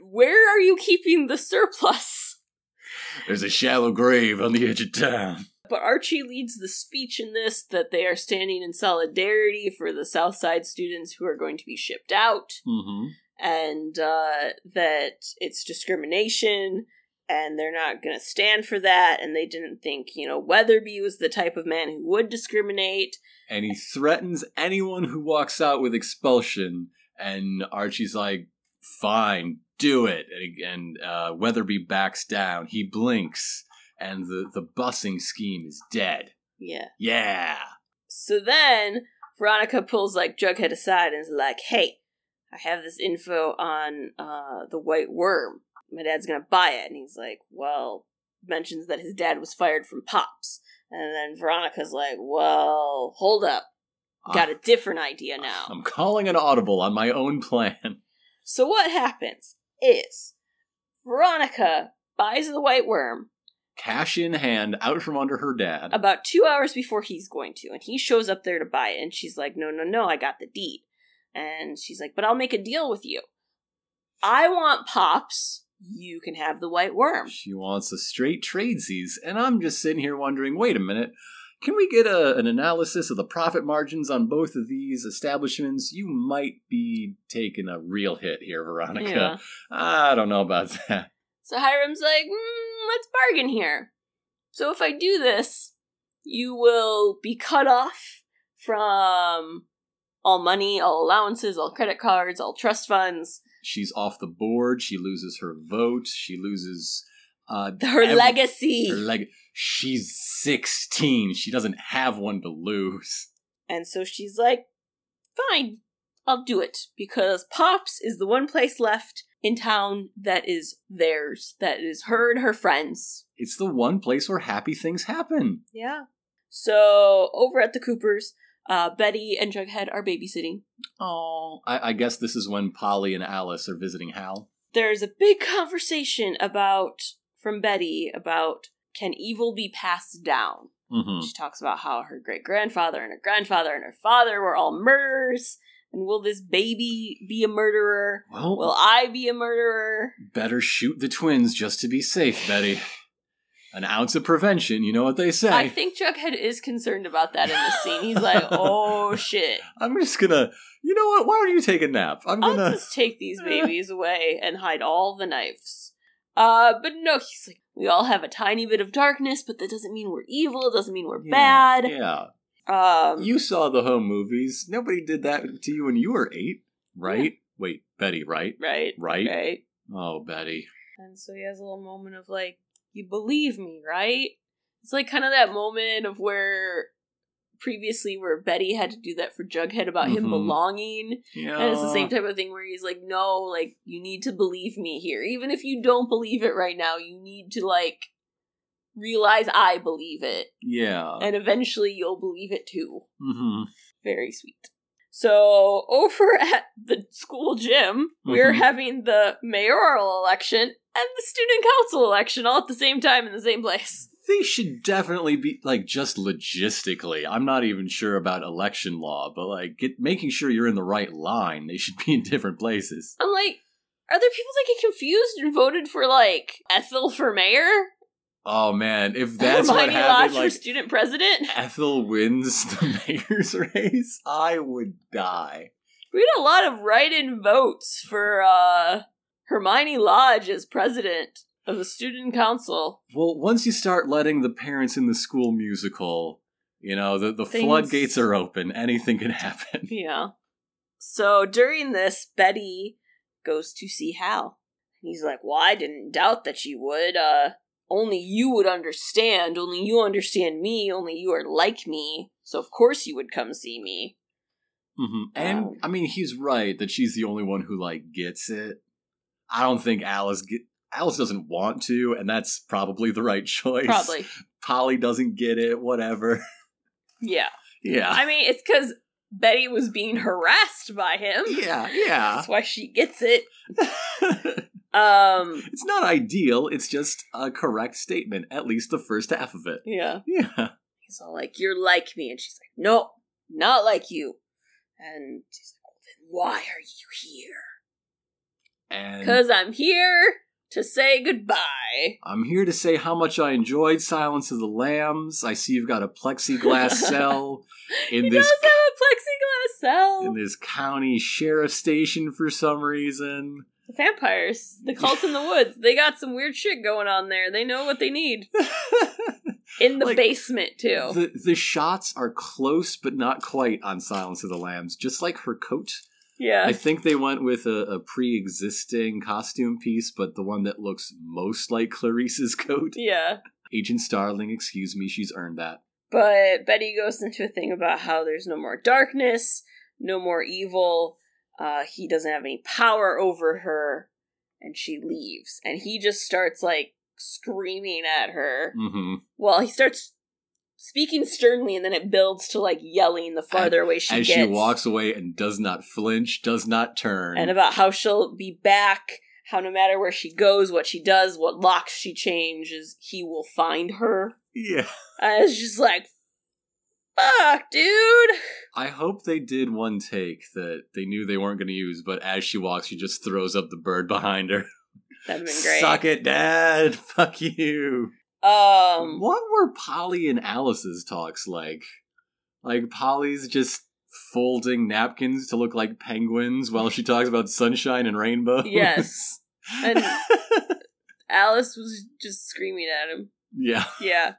Where are you keeping the surplus?
There's a shallow grave on the edge of town.
But Archie leads the speech in this that they are standing in solidarity for the South Side students who are going to be shipped out,
Mm-hmm.
And uh, that it's discrimination, and they're not going to stand for that, and they didn't think, you know, Weatherby was the type of man who would discriminate.
and he threatens anyone who walks out with expulsion. And Archie's like, "Fine, do it." And, and uh, Weatherby backs down. He blinks, and the the busing scheme is dead.
Yeah.
Yeah.
So then Veronica pulls like Jughead aside and is like, "Hey, I have this info on uh, the White Worm. My dad's gonna buy it." And he's like, "Well," mentions that his dad was fired from Pops, and then Veronica's like, "Well, hold up, got a different idea now."
I'm calling an audible on my own plan. (laughs)
So what happens is Veronica buys the White Worm
Cash in hand, out from under her dad.
about two hours before he's going to, and he shows up there to buy it, and she's like, "No, no, no, I got the deed," and she's like, "But I'll make a deal with you. I want pops. You can have the white worm."
She wants a straight tradesies, and I'm just sitting here wondering, wait a minute, can we get a, an analysis of the profit margins on both of these establishments? You might be taking a real hit here, Veronica.
Yeah.
I don't know about that.
So Hiram's like, mm, "Let's bargain here. So if I do this, you will be cut off from." All money, all allowances, all credit cards, all trust funds,
She's off the board. She loses her vote. She loses uh, (laughs)
her
every-
legacy.
Her leg. She's 16. She doesn't have one to lose.
And so she's like, fine, I'll do it. Because Pops is the one place left in town that is theirs, that is her and her friends.
It's the one place where happy things happen.
Yeah. So over at the Coopers, uh, Betty and Jughead are babysitting.
Oh, I, I guess this is when Polly and Alice are visiting Hal.
There's a big conversation about, from Betty, about can evil be passed down?
Mm-hmm.
She talks about how her great grandfather and her grandfather and her father were all murderers. And will this baby be a murderer?
Well,
Will I be a murderer?
better shoot the twins just to be safe, Betty. An ounce of prevention, you know what they say.
I think Jughead is concerned about that in this scene. He's like, (laughs) oh shit.
I'm just gonna. You know what? Why don't you take a nap? I'm
I'll
gonna.
just take these (laughs) babies away and hide all the knives. Uh, but no, he's like, we all have a tiny bit of darkness, but that doesn't mean we're evil. It doesn't mean we're
Yeah,
bad.
Yeah.
Um,
You saw the home movies. Nobody did that to you when you were eight, right? Wait, Betty, right?
right,
Right?
right.
Oh, Betty.
And so he has a little moment of like, you believe me, right? It's like kind of that moment of where previously where Betty had to do that for Jughead about him
Mhm.
belonging.
Yeah.
And it's the same type of thing where he's like, no, like, you need to believe me here. Even if you don't believe it right now, you need to, like, realize I believe it.
Yeah.
And eventually you'll believe it too.
hmm
Very sweet. So, over at the school gym, we're
Mhm.
having the mayoral election and the student council election all at the same time in the same place.
They should definitely be like just logistically. I'm not even sure about election law, but like get making sure you're in the right line. They should be in different places.
I'm like, are there people that get confused and voted for, like, Ethel for mayor?
Oh man, if (laughs) that's what
Hermione Lodge
happened,
for
like
student president.
Ethel wins the (laughs) mayor's race, I would die.
We had a lot of write-in votes for uh, Hermione Lodge as president of the student council.
Well, once you start letting the parents in the school musical, you know, the, the
Things-
floodgates are open. Anything can happen. (laughs)
Yeah. So during this, Betty goes to see Hal. He's like, "Well, I didn't doubt that you would. Uh, only you would understand. Only you understand me. Only you are like me. So of course you would come see me."
hmm And
Um,
I mean, he's right that she's the only one who like gets it. I don't think Alice get Alice doesn't want to, and that's probably the right choice.
Probably.
Polly doesn't get it. Whatever.
Yeah.
Yeah.
I mean, it's because Betty was being harassed by him.
yeah. Yeah.
That's why she gets it. (laughs) Um.
it's not ideal. It's just a correct statement. At least the first half of it.
Yeah.
Yeah.
He's all like, "You're like me," and she's like, "No, not like you." And he's like, well, "Then why are you here?"
And
Because I'm here to say goodbye.
I'm here to say how much I enjoyed Silence of the Lambs. I see you've got a plexiglass (laughs) cell in
he
this
does have a plexiglass cell.
in this county sheriff station for some reason.
The vampires, the cults in the woods, they got some weird shit going on there. They know what they need (laughs) in the
Like,
basement too.
the the shots are close but not quite on Silence of the Lambs, just like her coat.
Yeah,
I think they went with a, a pre-existing costume piece, but the one that looks most like Clarice's coat. (laughs)
yeah.
Agent Starling, excuse me, she's earned that.
But Betty goes into a thing about how there's no more darkness, no more evil. Uh, he doesn't have any power over her, and she leaves. And he just starts like screaming at her.
hmm
Well, he starts speaking sternly, and then it builds to like yelling the farther away she
As
gets.
she walks away and does not flinch, does not turn.
and about how she'll be back. How no matter where she goes, what she does, what locks she changes, he will find her.
yeah.
And it's just like, fuck, dude.
I hope they did one take that they knew they weren't going to use, but as she walks, she just throws up the bird behind her.
That'd been (laughs) great.
Suck it, Dad. (laughs) Fuck you.
Um,
what were Polly and Alice's talks like? Like Polly's just folding napkins to look like penguins while she talks about sunshine and rainbows.
Yes. (laughs) And- Alice was just screaming at him.
yeah.
Yeah,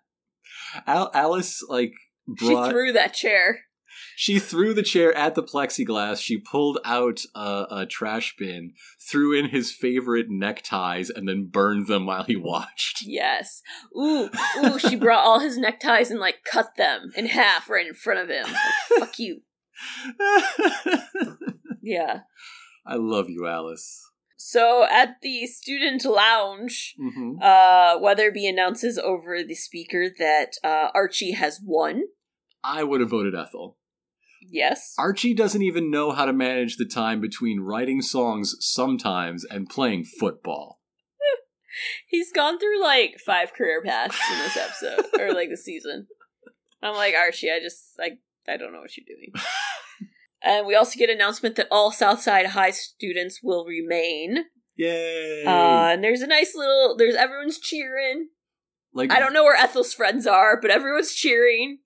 Al- Alice like
she threw that chair.
She threw the chair at the plexiglass. She pulled out a, a trash bin, threw in his favorite neckties, and then burned them while he watched.
Yes. Ooh, ooh. She brought all his neckties and like cut them in half right in front of him. Like, Fuck you. (laughs) Yeah.
I love you, Alice.
So at the student lounge,
hmm
uh, Weatherby announces over the speaker that uh, Archie has won.
I would have voted Ethel.
Yes.
Archie doesn't even know how to manage the time between writing songs sometimes and playing football. (laughs)
He's gone through like five career paths in this episode or like the season. I'm like Archie, I just like I don't know what you're doing. (laughs) and we also get announcement that all Southside High students will remain.
Yay!
Uh, and there's a nice little. There's everyone's cheering.
like
I don't know where Ethel's friends are, but everyone's cheering.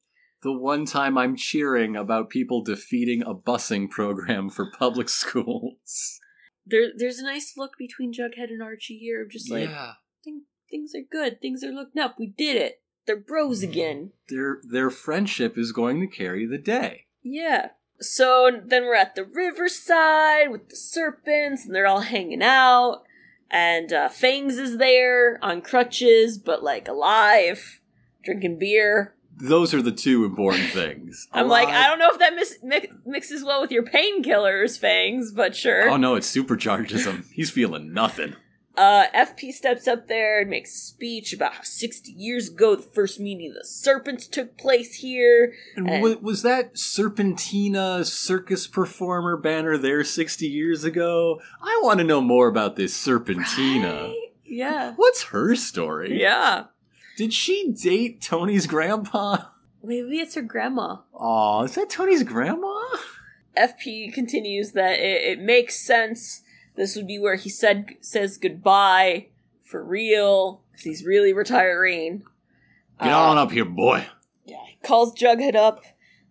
The one time I'm cheering about people defeating a busing program for public (laughs) schools.
There, there's a nice look between Jughead and Archie here of just like
yeah.
"Think- things are good, things are looking up. We did it. They're bros again.
their their friendship is going to carry the day.
Yeah. So then we're at the riverside with the serpents, and they're all hanging out. And uh, Fangs is there on crutches, but like alive, drinking beer.
Those are the two important things. (laughs)
I'm like, I don't know if that mis- mi- mixes well with your painkillers, Fangs, but sure.
Oh no, it supercharges him. He's feeling nothing.
Uh, FP steps up there and makes a speech about how 60 years ago the first meeting of the serpents took place here.
And
And-
wa- was that Serpentina circus performer banner there 60 years ago? I want to know more about this Serpentina.
Right? Yeah.
What's her story?
Yeah.
Did she date Tony's grandpa?
Maybe it's her grandma.
Aw, is that Tony's grandma?
FP continues that it, it makes sense. This would be where he said says goodbye for real because he's really retiring.
Get
Uh,
on up here, boy.
Yeah, he calls Jughead up,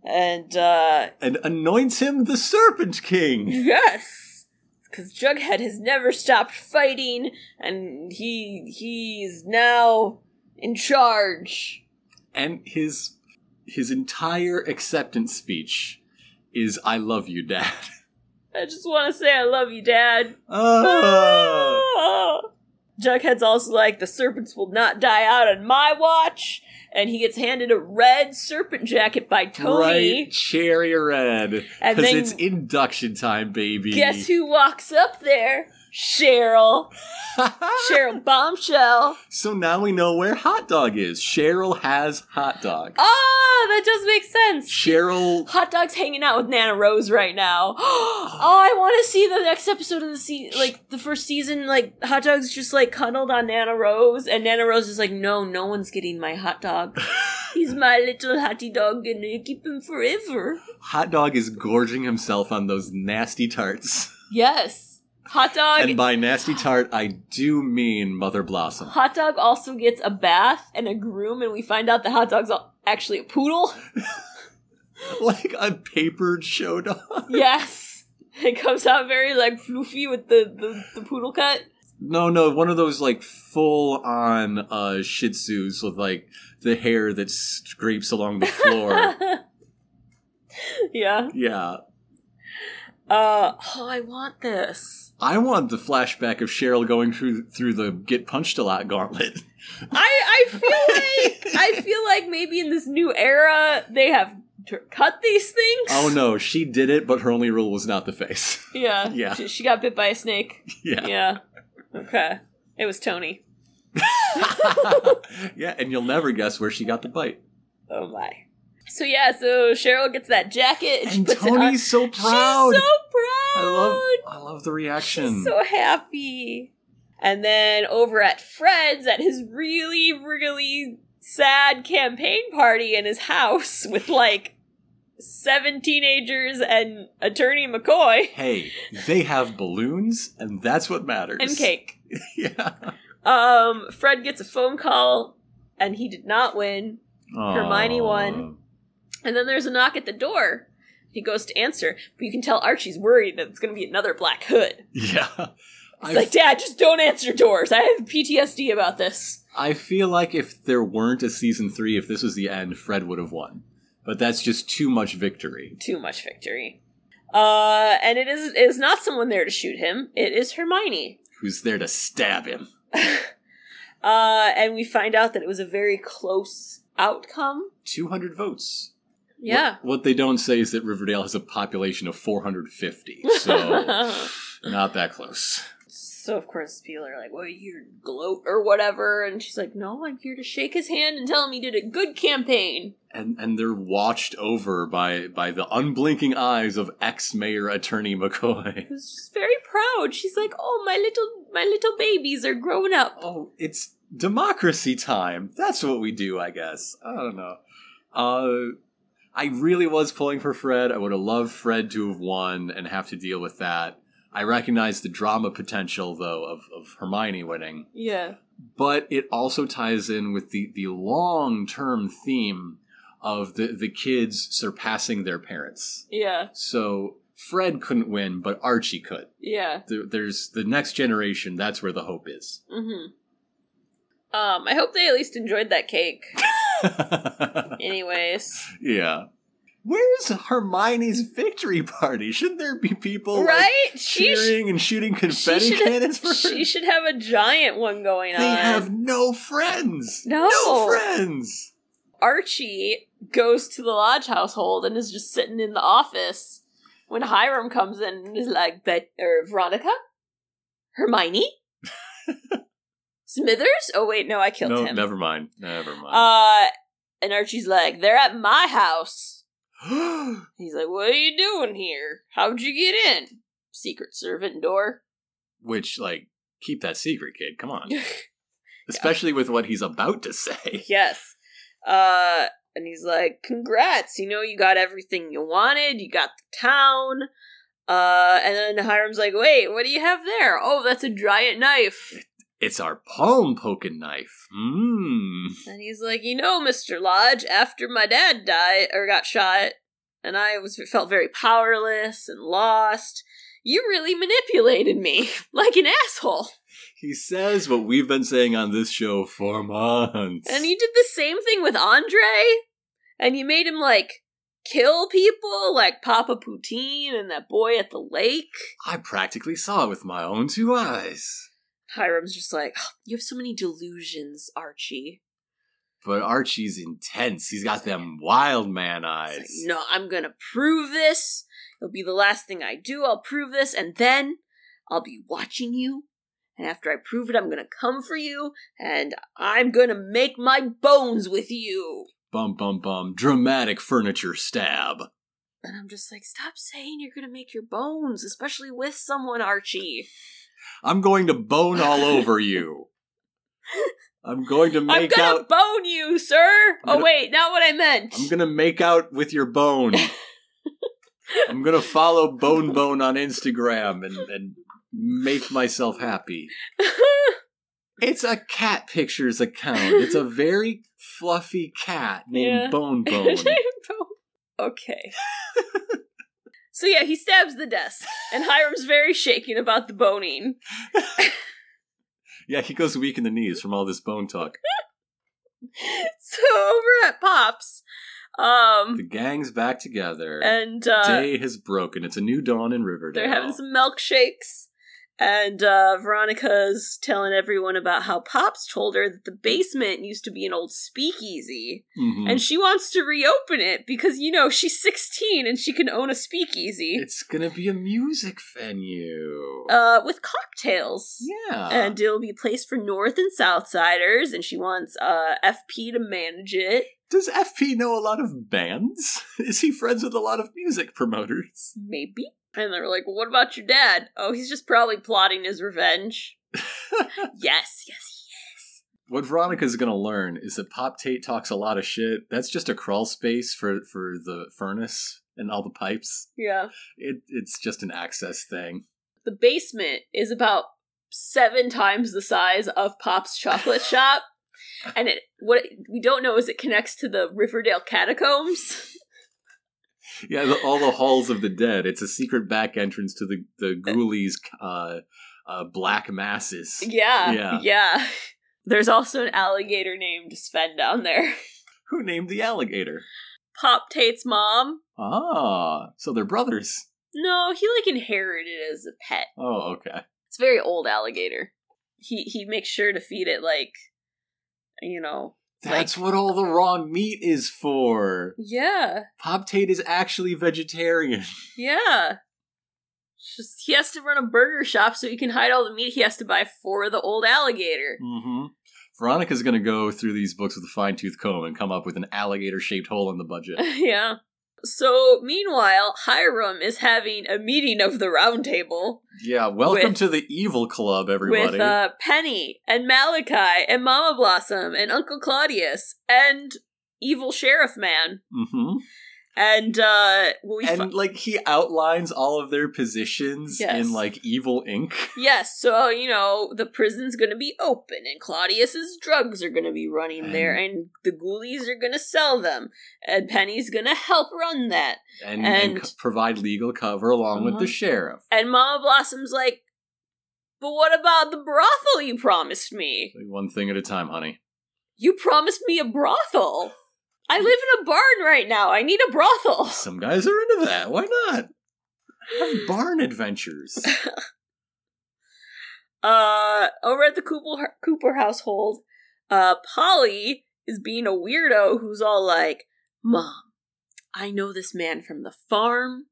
and uh,
And anoints him the Serpent King.
yes, because Jughead has never stopped fighting, and he he's now in charge.
And his his entire acceptance speech is I love you, Dad. (laughs)
I just want to say I love you, Dad.
Ah.
Jughead's also like, the serpents will not die out on my watch. And he gets handed a red serpent jacket by Tony.
Right, cherry red. Because it's induction time, baby.
Guess who walks up there? Cheryl. (laughs) Cheryl Bombshell.
so now we know where Hot Dog is. Cheryl has Hot Dog.
Oh, that does make sense.
Cheryl.
Hot Dog's hanging out with Nana Rose right now. (gasps) (gasps) oh, I want to see the next episode of the season, like the first season. Like Hot Dog's just like cuddled on Nana Rose, and Nana Rose is like, "No, no one's getting my hot dog. (laughs) He's my little hottie dog, and I keep him forever."
Hot Dog is gorging himself on those nasty tarts. (laughs)
Yes, Hot Dog.
And by nasty tart, I do mean Mother Blossom.
Hot Dog also gets a bath and a groom, and we find out the Hot Dog's actually a poodle. (laughs)
like a papered show dog. (laughs)
yes, it comes out very like floofy with the the, the poodle cut.
No, no, one of those like full on uh Shih Tzus with like the hair that scrapes along the floor. (laughs)
yeah.
yeah.
Uh oh, I want this.
I want the flashback of Cheryl going through through the get punched a lot gauntlet. (laughs)
I I feel like I feel like maybe in this new era they have t- cut these things.
Oh no, she did it, but her only rule was not the face. (laughs)
Yeah. (laughs)
Yeah.
She, she got bit by a snake.
yeah.
Yeah. Okay. It was Tony.
yeah, and you'll never guess where she got the bite.
Oh my. So yeah, so Cheryl gets that jacket and,
And
puts it on.
Tony's so proud.
She's so proud.
I love I love the reaction.
She's so happy. And then over at Fred's at his really, really sad campaign party in his house (laughs) with like seven teenagers and attorney McCoy
hey, they have balloons, and that's what matters.
and cake. (laughs)
yeah.
Um, Fred gets a phone call and he did not win. Hermione
Aw.
won. And then there's a knock at the door. He goes to answer, but you can tell Archie's worried that it's going to be another Black Hood.
Yeah.
He's
I
like, Dad, just don't answer doors. I have PTSD about this.
I feel like if there weren't a season three, if this was the end, Fred would have won. But that's just too much victory.
Too much victory. Uh, and it is it is not someone there to shoot him. It is Hermione.
Who's there to stab him? (laughs)
Uh, and we find out that it was a very close outcome.
200 votes.
Yeah.
What, what they don't say is that Riverdale has a population of 450. So, (laughs) not that close.
So of course people are like, "Well, you're gloat or whatever," and she's like, "No, I'm here to shake his hand and tell him he did a good campaign."
And and they're watched over by by the unblinking eyes of ex-mayor attorney McCoy. (laughs)
Who's very proud. She's like, "Oh, my little my little babies are growing up."
Oh, it's democracy time. That's what we do, I guess. I don't know. Uh I really was pulling for Fred. I would have loved Fred to have won and have to deal with that. I recognize the drama potential though of, of Hermione winning.
Yeah.
but it also ties in with the, the long term theme of the, the kids surpassing their parents.
Yeah.
So Fred couldn't win, but Archie could.
Yeah.
There, there's the next generation, that's where the hope is.
Mhm. Um, I hope they at least enjoyed that cake. (laughs) (laughs) Anyways,
yeah. Where's Hermione's victory party? Shouldn't there be people like,
right? Sh-
cheering and shooting confetti cannons for her?
she should have a giant one going
they
on.
They have no friends.
No.
No friends.
Archie goes to the Lodge household and is just sitting in the office when Hiram comes in and is like, "Bet or er, Veronica, Hermione, (laughs) Smithers." Oh wait, no, I killed
No,
him.
never mind. Never mind.
Uh, and Archie's like, "They're at my house." (gasps) He's like, "What are you doing here? How'd you get in?" Secret servant door.
Which, like, keep that secret, kid. Come on. (laughs) Especially with what he's about to say. (laughs)
yes. Uh, and he's like, "Congrats! You know, you got everything you wanted. You got the town." Uh, and then Hiram's like, "Wait, what do you have there? Oh, that's a giant knife."
It's our palm poking knife. Mmm.
And he's like, you know, Mister Lodge, after my dad died or got shot, and I was felt very powerless and lost. You really manipulated me (laughs) like an asshole.
He says what we've been saying on this show for months.
And you did the same thing with Andre, and you made him like kill people, like Papa Poutine and that boy at the lake.
I practically saw it with my own two eyes.
Hiram's just like, "Oh, you have so many delusions, Archie.
But Archie's intense. He's got them wild man eyes.
like, no, I'm gonna prove this. It'll be the last thing I do. I'll prove this, and then I'll be watching you. And after I prove it, I'm gonna come for you, and I'm gonna make my bones with you.
Bum bum bum. Dramatic furniture stab.
And I'm just like, stop saying you're gonna make your bones, especially with someone, Archie.
I'm going to bone all (laughs) over you. I'm going to make out.
I'm gonna
out.
bone you, sir.
I'm
oh wait, not what I meant.
I'm gonna make out with your bone. (laughs) I'm gonna follow Bone Bone on Instagram and, and make myself happy. (laughs) It's a cat pictures account. It's a very fluffy cat named
Yeah.
Bone Bone.
okay. So yeah, he stabs the desk, and Hiram's very shaken about the boning. (laughs)
yeah, he goes weak in the knees from all this bone talk. (laughs)
So over at Pops, um,
The gang's back together.
and uh,
Day has broken. It's a new dawn in Riverdale.
they're having some milkshakes. And uh, Veronica's telling everyone about how Pops told her that the basement used to be an old speakeasy.
Mhm.
And she wants to reopen it because, you know, she's 16 and she can own a speakeasy
It's gonna be a music venue.
uh, with cocktails.
yeah.
And it'll be a place for North and South Siders, and she wants uh, FP to manage it.
Does FP know a lot of bands? (laughs) Is he friends with a lot of music promoters?
Maybe. And they're like, well, what about your dad? Oh, he's just probably plotting his revenge. (laughs) yes, yes, yes.
What Veronica's gonna learn is that Pop Tate talks a lot of shit. That's just a crawl space for for the furnace and all the pipes.
Yeah.
It it's just an access thing.
The basement is about seven times the size of Pop's chocolate shop. And it what we don't know is it connects to the Riverdale catacombs. (laughs)
Yeah, the, all the halls of the dead. It's a secret back entrance to the the ghoulies' uh, uh, black masses.
yeah,
Yeah.
yeah. (laughs) There's also an alligator named Sven down there. (laughs)
Who named the alligator?
Pop Tate's mom.
Ah, so they're brothers.
No, he like inherited it as a pet.
Oh, okay.
It's a very old alligator. He he makes sure to feed it like you know.
That's what all the raw meat is for.
Yeah.
Pop Tate is actually vegetarian. (laughs)
Yeah. It's Just he has to run a burger shop so he can hide all the meat he has to buy for the old alligator.
Mm-hmm. Veronica's gonna go through these books with a fine tooth comb and come up with an alligator shaped hole in the budget. (laughs)
yeah. So meanwhile, Hiram is having a meeting of the round table
Yeah, welcome
With-
to the evil club, everybody.
with uh, Penny and Malachi and Mama Blossom and Uncle Claudius and evil sheriff man.
mm-hmm.
And uh we
And like he outlines all of their positions
Yes.
in like evil ink. (laughs)
Yes, so you know the prison's gonna be open, and Claudius's drugs are gonna be running there, and the ghoulies are gonna sell them, and Penny's gonna help run that.
And, and,
And-
c- provide legal cover along with the
Uh-huh.
sheriff.
And Mama Blossom's like, "But what about the brothel you promised me?
One thing at a time, honey.
You promised me a brothel. I live in a barn right now. I need a brothel."
Some guys are into that. Why not? Have (laughs) barn adventures. (laughs)
Uh, over at the Cooper Cooper household, uh, Polly is being a weirdo who's all like, "Mom, I know this man from the farm,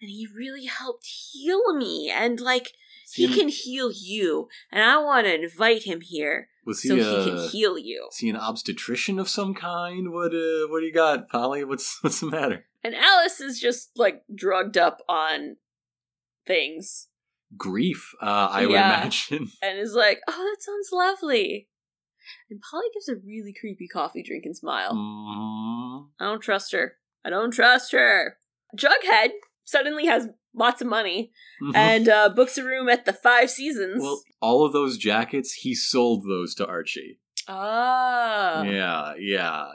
and he really helped heal me, and like he can heal you, and I want to invite him here
Was he,
so
uh,
he can heal you."
is he an obstetrician of some kind? What uh, what do you got, Polly? What's (laughs) what's the matter?
And Alice is just like drugged up on things
Grief, uh, I would imagine. (laughs)
and is like, "Oh, that sounds lovely." And Polly gives a really creepy coffee drinking smile.
Mhm.
I don't trust her. I don't trust her. Jughead suddenly has lots of money
Mhm.
and uh, books a room at the Five Seasons.
well, all of those jackets, he sold those to Archie.
Oh.
Yeah, yeah.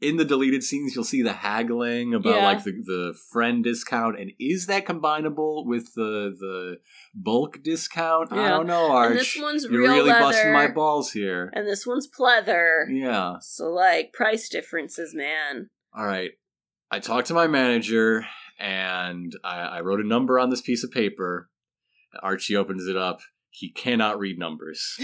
In the deleted scenes, you'll see the haggling about
Yeah.
like the, the friend discount, and is that combinable with the the bulk discount? I don't know, Arch.
and this one's
You're
real
really
leather,
busting my balls here.
and this one's pleather.
Yeah.
So like price differences, man.
All right. I talked to my manager, and I, I wrote a number on this piece of paper. Archie opens it up. He cannot read numbers. (laughs)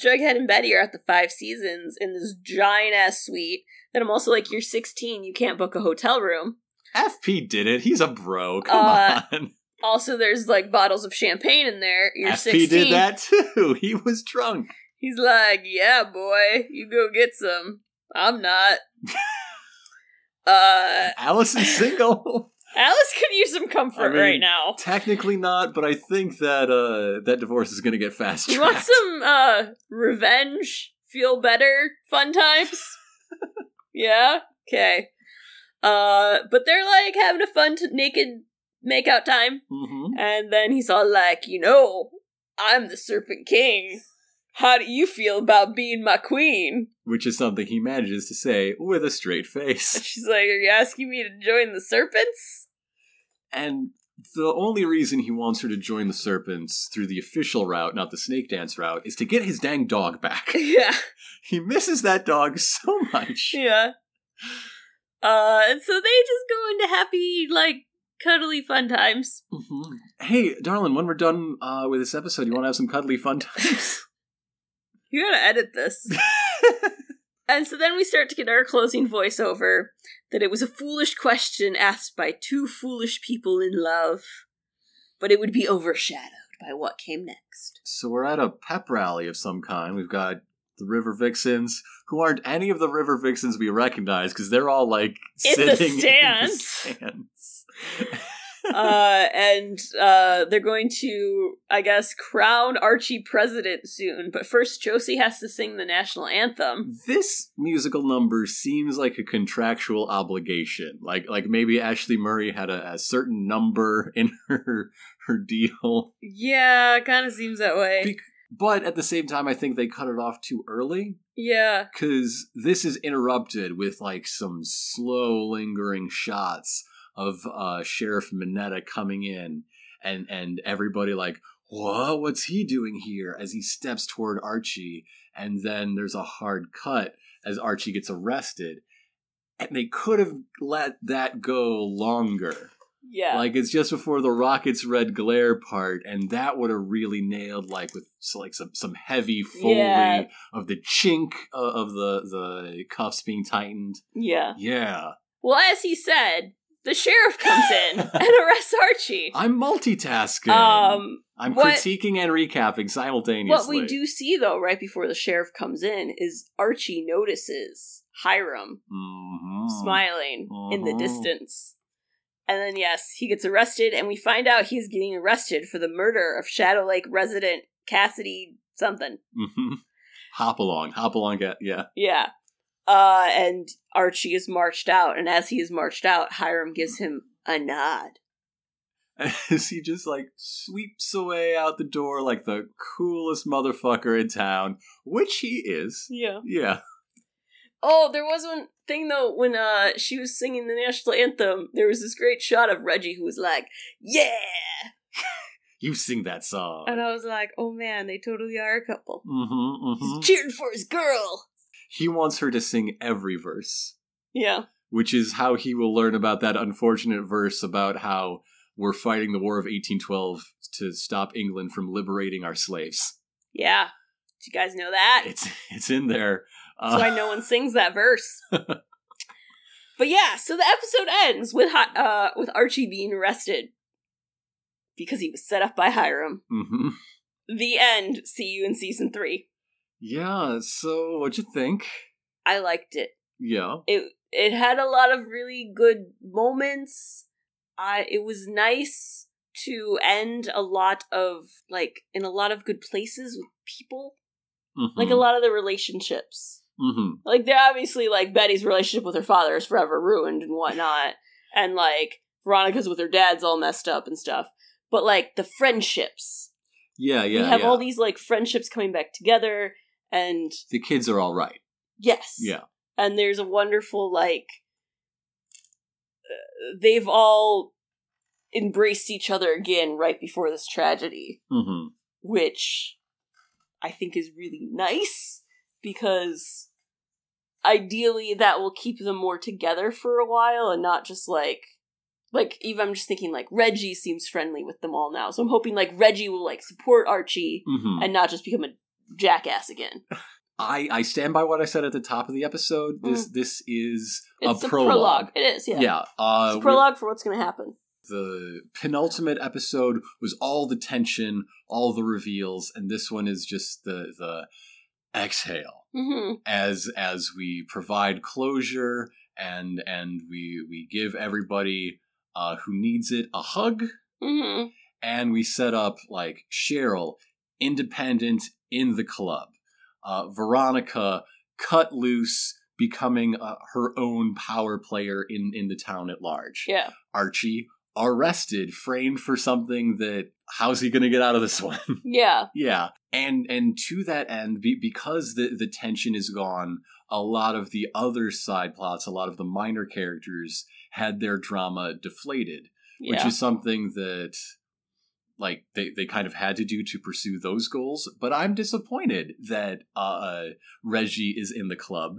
Jughead and Betty are at the Five Seasons in this giant ass suite. That I'm also like, you're 16, you can't book a hotel room.
FP did it. He's a bro. Come
Uh,
on. (laughs)
Also, there's like bottles of champagne in there. You're
FP
16.
did that too. He was drunk.
He's like, yeah, boy, you go get some. I'm not. (laughs) uh,
is single. (laughs)
Alice could use some comfort
I mean,
right now.
Technically not, but I think that uh that divorce is gonna get fast (laughs)
You want some uh revenge, feel better, fun times? (laughs) yeah? Okay. Uh but they're like having a fun t- naked makeout time.
hmm
And then he's all like, you know, I'm the Serpent King. How do you feel about being my queen?
Which is something he manages to say with a straight face. (laughs)
She's like, Are you asking me to join the serpents?
And the only reason he wants her to join the Serpents through the official route, not the snake dance route, is to get his dang dog back. (laughs)
yeah. (laughs)
he misses that dog so much.
Yeah. Uh and so they just go into happy, like, cuddly fun times.
Mhm. Hey, darling, when we're done uh, with this episode, you want to have some cuddly fun times?
You gotta edit this. (laughs) And so then we start to get our closing voiceover that it was a foolish question asked by two foolish people in love, but it would be overshadowed by what came next.
So we're at a pep rally of some kind. We've got the River Vixens, who aren't any of the River Vixens we recognize because they're all like
In the
sitting
stands.
in the stands. (laughs)
uh, and uh, they're going to, I guess, crown Archie president soon. But first, Josie has to sing the national anthem.
this musical number seems like a contractual obligation. Like like maybe Ashleigh Murray had a, a certain number in (laughs) her her deal.
Yeah, kind of seems that way.
Bec- But at the same time, I think they cut it off too early.
yeah,
because this is interrupted with like some slow lingering shots of uh sheriff minetta coming in and and everybody like what what's he doing here as he steps toward archie and then there's a hard cut as archie gets arrested and they could have let that go longer
yeah.
like it's just before the rocket's red glare part and that would have really nailed like with so, like some some heavy foley
Yeah.
of the chink uh, of the the cuffs being tightened
yeah.
yeah
Well, as he said, the sheriff comes in and (laughs) arrests Archie.
i'm multitasking
Um,
i'm
what-
critiquing and recapping simultaneously
what we do see though, right before the sheriff comes in, is Archie notices Hiram
Mhm.
smiling in the
Mhm.
distance. And then, yes, he gets arrested, and we find out he's getting arrested for the murder of Shadow Lake resident Cassidy something.
Mhm. hop along hop along yeah
Yeah. Uh, and Archie is marched out, and as he is marched out, Hiram gives him a nod. (laughs)
as he just like sweeps away out the door like the coolest motherfucker in town which he is
Yeah.
yeah
Oh, there was one thing though when uh she was singing the national anthem. There was this great shot of Reggie who was like, "Yeah," (laughs)
You sing that song.
and I was like, "Oh man, they totally are a couple."
Mm-hmm,
He's cheering for his girl.
He wants her to sing every verse,
Yeah,
which is how he will learn about that unfortunate verse about how we're fighting the War of 1812 to stop England from liberating our slaves.
yeah. Did you guys know that?
It's it's in there.
That's
Uh,
why no one sings that verse. (laughs) but yeah, so the episode ends with uh with Archie being arrested because he was set up by Hiram.
mhm.
The end. See you in season three.
Yeah. So what'd you think?
I liked it.
Yeah.
It it had a lot of really good moments. I it was nice to end a lot of like in a lot of good places with people. Like a lot of the relationships.
Mm-hmm.
Like they're obviously like Betty's relationship with her father is forever ruined and whatnot. And like Veronica's with her dad's all messed up and stuff. But like the friendships.
Yeah, yeah.
we have
yeah.
all these like friendships coming back together and
the kids are all right.
yes.
Yeah.
And there's a wonderful like uh, they've all embraced each other again right before this tragedy,
hmm
which I think is really nice because ideally that will keep them more together for a while and not just like like even I'm just thinking like Reggie seems friendly with them all now. So I'm hoping like Reggie will like support Archie
hmm
and not just become a jackass again.
I I stand by what I said at the top of the episode. This this is
Mm. It's
a prologue.
It is, yeah.
Yeah. uh,
it's a prologue for what's going to happen.
the penultimate episode was all the tension, all the reveals, and this one is just the the exhale
hmm
as as we provide closure and and we we give everybody uh, who needs it a hug,
hmm
and we set up like Cheryl, independent in the club, uh, Veronica cut loose, becoming uh, her own power player in in the town at large.
Yeah.
Archie arrested, framed for something that how's he going to get out of this one? (laughs)
Yeah.
yeah, and and to that end, be, because the the tension is gone, a lot of the other side plots, a lot of the minor characters had their drama deflated, which is something that like they, they kind of had to do to pursue those goals but i'm disappointed that uh, reggie is in the club.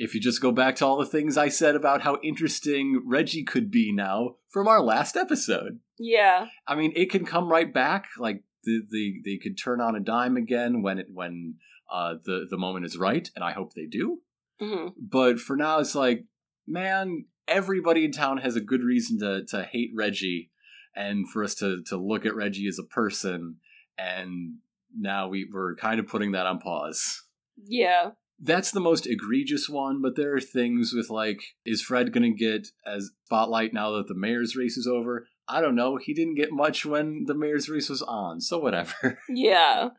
If you just go back to all the things i said about how interesting reggie could be now from our last episode.
Yeah.
i mean it can come right back like the, the, they could turn on a dime again when it when uh, the, the moment is right and i hope they do.
Hmm
but for now it's like man everybody in town has a good reason to, to hate reggie and for us to, to look at reggie as a person and now we, we're kind of putting that on pause
Yeah.
that's the most egregious one but there are things with like is fred gonna get as spotlight now that the mayor's race is over i don't know he didn't get much when the mayor's race was on so whatever (laughs)
Yeah.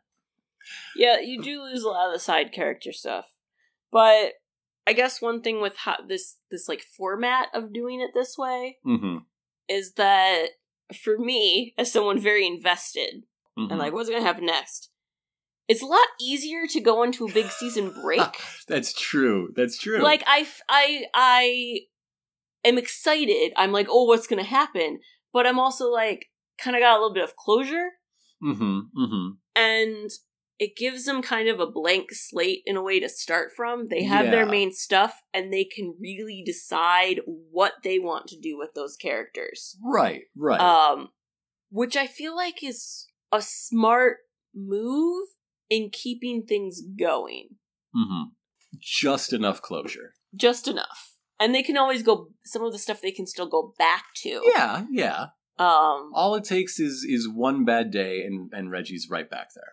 Yeah, you do lose a lot of the side character stuff. But I guess one thing with how this this like format of doing it this way
mm-hmm.
is that for me, as someone very invested
Mm-hmm.
and like what's gonna happen next, it's a lot easier to go into a big (laughs) season break.
that's true that's true
like i i i am excited. I'm like, oh, what's gonna happen? But I'm also like, kind of got a little bit of closure,
mm-hmm mm-hmm
and it gives them kind of a blank slate in a way to start from. They have their main stuff, and they can really decide what they want to do with those characters.
right right
Um, which I feel like is a smart move in keeping things going.
hmm Just enough closure.
just enough. And they can always go some of the stuff they can still go back to.
Yeah, yeah.
Um
All it takes is is one bad day, and and Reggie's right back there.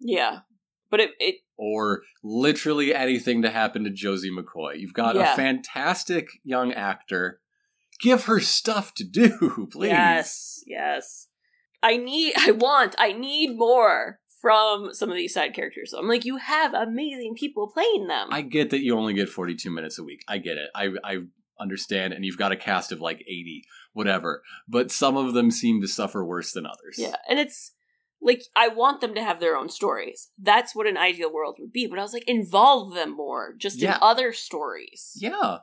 Yeah. But it it
Or literally anything to happen to Josie McCoy. You've got
Yeah.
a fantastic young actor. Give her stuff to do, (laughs) please.
Yes, yes. I need I want I need more from some of these side characters. I'm like, you have amazing people playing them.
I get that you only get 42 minutes a week. I get it. I I understand and you've got a cast of like 80, whatever. But some of them seem to suffer worse than others.
yeah. And it's like I want them to have their own stories. That's what an ideal world would be. But I was like, involve them more, just
Yeah.
in other stories.
Yeah.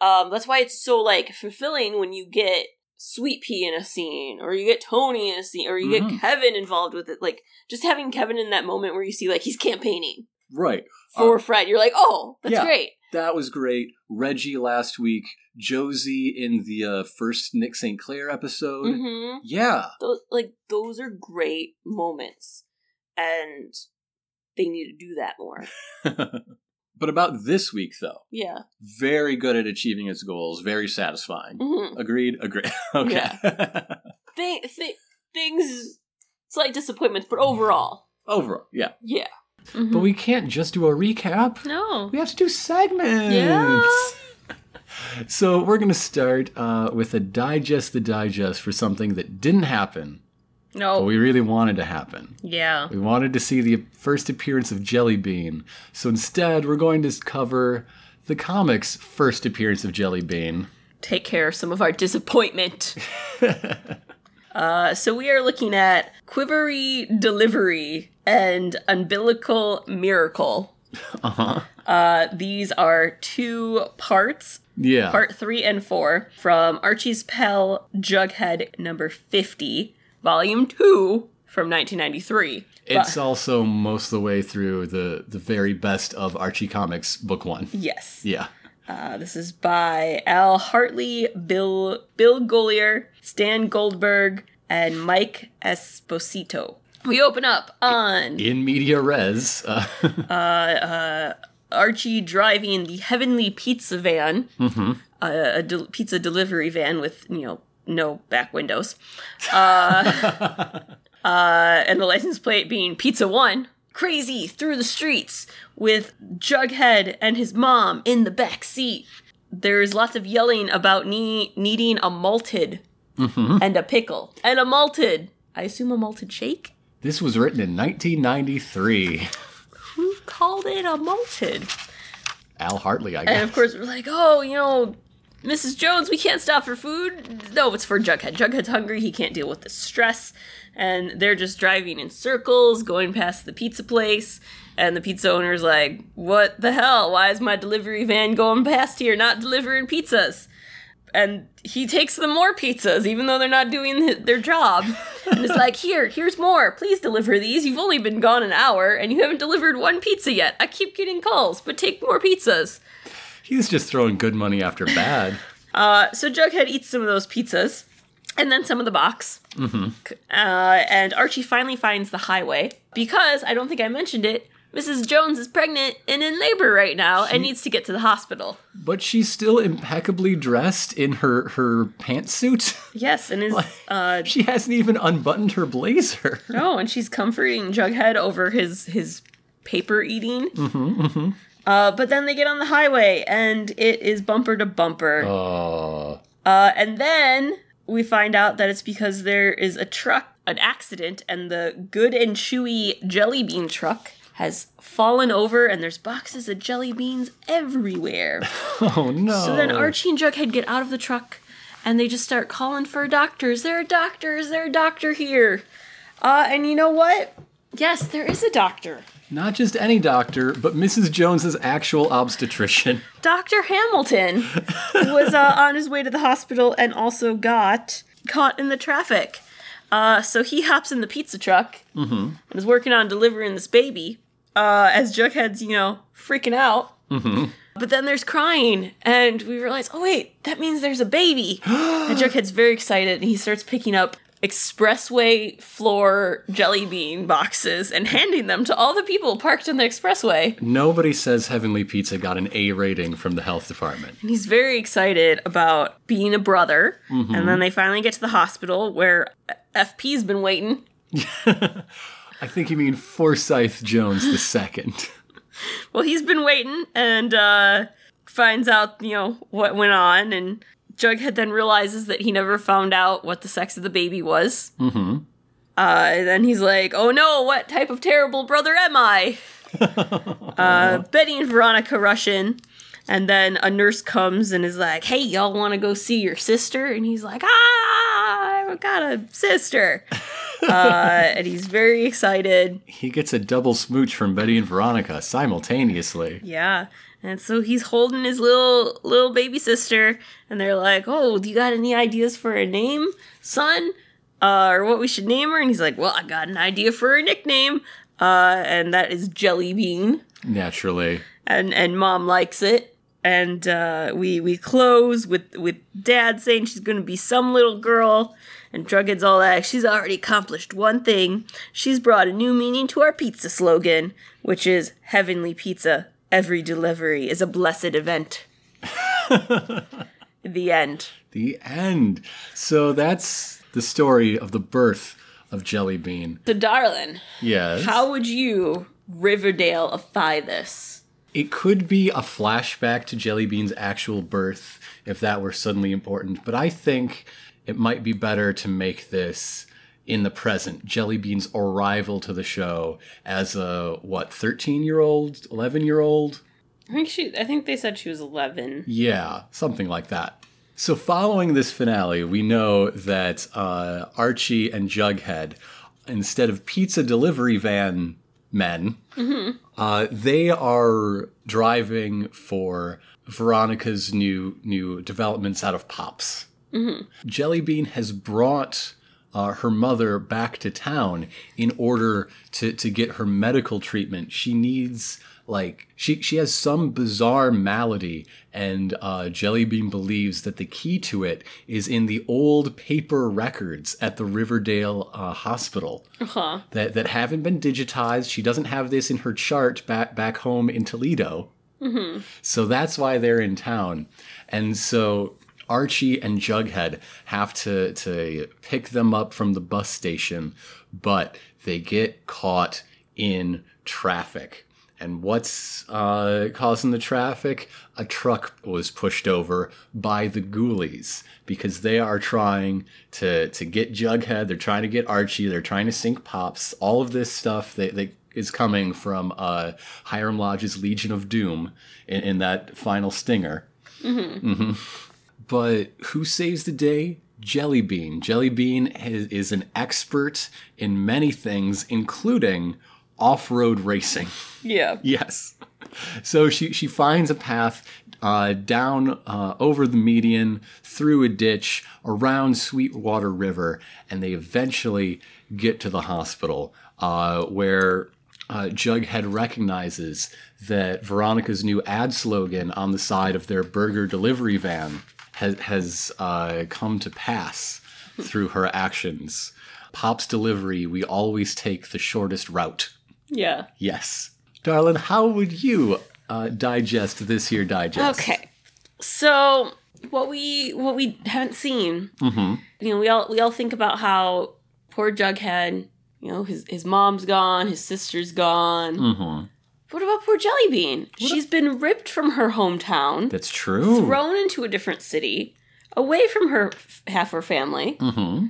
Um, that's why it's so like fulfilling when you get Sweet Pea in a scene, or you get Tony in a scene, or you
Mhm.
get Kevin involved with it. Like just having Kevin in that moment where you see like he's campaigning
Right.
for
Uh,
Fred, you're like, oh, that's
yeah.
great.
That was great. Reggie last week, Josie in the uh, first Nick St. Clair episode.
hmm
Yeah.
Those like those are great moments, and they need to do that more. (laughs)
but about this week, though,
Yeah.
very good at achieving its goals, very satisfying.
hmm
Agreed? Agreed. (laughs) okay.
Th- th- things slight disappointments, but overall,
Overall, yeah.
yeah.
But we can't just do a recap.
no.
We have to do segments.
Yeah.
So we're going to start uh, with a digest the digest for something that didn't happen,
No.
but we really wanted to happen.
Yeah.
We wanted to see the first appearance of Jelly Bean. So instead, we're going to cover the comics' first appearance of Jelly Bean.
take care of some of our disappointment. (laughs) uh, so we are looking at Quivery Delivery and Umbilical Miracle.
Uh-huh.
Uh, these are two parts,
Yeah.
part three and four, from Archie's Pal Jughead number 50, volume two from 1993.
it's also most of the way through the the very best of Archie Comics book 1.
Yes.
Yeah.
Uh, this is by Al Hartley, Bill Bill Golliher, Stan Goldberg, and Mike Esposito. We open up on
In media res. Uh, (laughs)
Archie driving the Heavenly Pizza van, uh, a del- pizza delivery van with you know no back windows, uh, (laughs) uh, and the license plate being Pizza One. Crazy through the streets with Jughead and his mom in the back seat. There's lots of yelling about ne- needing a malted Mm-hmm. and a pickle and a malted. I assume a malted shake.
this was written in 1993.
Who called it a malted?
Al Hartley, I guess.
And of course, we're like, oh, you know, Mrs. Jones, we can't stop for food. No, it's for Jughead. Jughead's hungry. He can't deal with the stress. And they're just driving in circles, going past the pizza place. And the pizza owner's like, what the hell? Why is my delivery van going past here, not delivering pizzas? And he takes them more pizzas, even though they're not doing th- their job. And it's like, here, here's more. Please deliver these. You've only been gone an hour, and you haven't delivered one pizza yet. I keep getting calls, but take more pizzas.
He's just throwing good money after bad. (laughs)
Uh, so Jughead eats some of those pizzas, and then some of the box. Mm-hmm. Uh, and Archie finally finds the highway because I don't think I mentioned it. Mrs. Jones is pregnant and in labor right now and needs to get to the hospital.
But she's still impeccably dressed in her her pantsuit. (laughs)
Yes, and is uh
she hasn't even unbuttoned her blazer.
no, and she's comforting Jughead over his his paper eating. Mm-hmm, Uh, but then they get on the highway and it is bumper to bumper.
Oh.
Uh, and then we find out that it's because there is a truck, an accident, and the good and chewy jelly bean truck has fallen over, and there's boxes of jelly beans everywhere. (laughs)
Oh no.
So then Archie and Jughead get out of the truck, and they just start calling for doctors. There are doctors. There are doctor here. Uh, and you know what? Yes, there is a doctor.
Not just any doctor, but Mrs. Jones's actual obstetrician. (laughs)
Dr. Hamilton was uh, on his way to the hospital and also got caught in the traffic. Uh, so he hops in the pizza truck and is working on delivering this baby uh, as Jughead's, you know, freaking out. But then there's crying, and we realize, oh, wait, that means there's a baby. (gasps) and Jughead's very excited, and he starts picking up expressway floor jelly bean boxes and handing them to all the people parked in the expressway.
Nobody says Heavenly Pizza got an A rating from the health department.
And he's very excited about being a brother. And then they finally get to the hospital where FP's been waiting. (laughs)
I think you mean Forsyth Jones the second. (laughs)
Well, he's been waiting and uh, finds out, you know, what went on. And Jughead then realizes that he never found out what the sex of the baby was. Mm-hmm. Uh, and then he's like, oh no, what type of terrible brother am I? (laughs) uh, Betty and Veronica rush in. And then a nurse comes and is like, hey, y'all want to go see your sister? And he's like, ah, I've got a sister. (laughs) uh, and he's very excited.
He gets a double smooch from Betty and Veronica simultaneously.
Yeah. And so he's holding his little little baby sister, and they're like, "Oh, do you got any ideas for a name, son, uh, or what we should name her?" And he's like, "Well, I got an idea for a nickname, uh, and that is Jelly Bean."
Naturally.
And and mom likes it. And uh, we we close with with dad saying she's gonna be some little girl, and Jughead's all that she's already accomplished one thing. She's brought a new meaning to our pizza slogan, which is heavenly pizza. Every delivery is a blessed event. (laughs) the end.
The end. So that's the story of the birth of Jelly Bean.
So, darling,
Yes.
how would you Riverdale-ify this?
It could be a flashback to Jellybean's actual birth if that were suddenly important, but I think it might be better to make this in the present. Jellybean's arrival to the show as a what, 13-year-old, 11-year-old?
I think she. I think they said she was eleven.
Yeah, something like that. So, following this finale, we know that uh, Archie and Jughead, instead of pizza delivery van men, uh, they are driving for Veronica's new new developments out of Pops. Jellybean has brought uh, her mother back to town in order to, to get her medical treatment. She needs like she she has some bizarre malady, and uh, Jellybean believes that the key to it is in the old paper records at the Riverdale uh, hospital
Huh.
that that haven't been digitized. She doesn't have this in her chart back back home in Toledo. So that's why they're in town. And so Archie and Jughead have to to pick them up from the bus station, but they get caught in traffic. And what's uh, causing the traffic? A truck was pushed over by the ghoulies because they are trying to to get Jughead. They're trying to get Archie. They're trying to sink Pops. All of this stuff they, they is coming from uh, Hiram Lodge's Legion of Doom in, in that final stinger. hmm But who saves the day? Jellybean. Jellybean is, is an expert in many things, including off-road racing.
Yeah. (laughs)
Yes. So she she finds a path uh, down uh, over the median, through a ditch, around Sweetwater River, and they eventually get to the hospital uh, where uh, Jughead recognizes that Veronica's new ad slogan on the side of their burger delivery van has, has uh, come to pass through her actions. Pop's delivery, we always take the shortest route.
Yeah.
Yes. Darlin, how would you uh, digest this here digest?
Okay. So what we what we haven't seen,
Mm-hmm.
you know, we all we all think about how poor Jughead, you know, his his mom's gone, his sister's gone.
Mm-hmm.
What about poor Jellybean? She's been ripped from her hometown,
That's true.
thrown into a different city, away from her half her family.
Mm-hmm.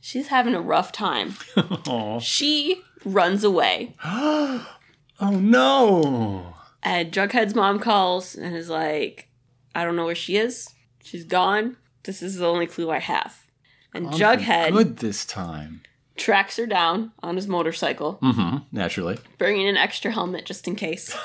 She's having a rough time. (laughs) She runs away. (gasps)
oh no.
And Jughead's mom calls and is like, I don't know where she is. She's gone. This is the only clue I have. And
for
Jughead
Good this time.
tracks her down on his motorcycle,
Mm-hmm. Naturally. (laughs)
bringing an extra helmet just in case.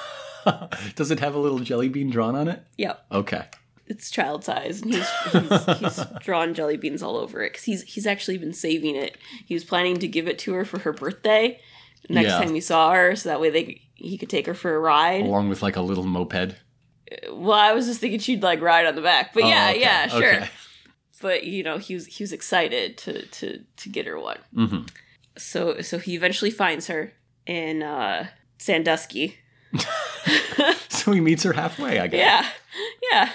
Does it have a little jelly bean drawn on it?
Yep,
Okay.
it's child size, and he's, he's, (laughs) he's drawn jelly beans all over it because he's he's actually been saving it. He was planning to give it to her for her birthday next
Yeah.
time we saw her, so that way they he could take her for a ride.
Along with like a little moped.
Well, I was just thinking she'd like ride on the back, but
Oh,
yeah,
okay,
yeah, sure.
okay.
But you know, he was he was excited to to to get her one.
Mm-hmm.
So so he eventually finds her in uh Sandusky. (laughs)
So he meets her halfway, I guess.
Yeah, yeah,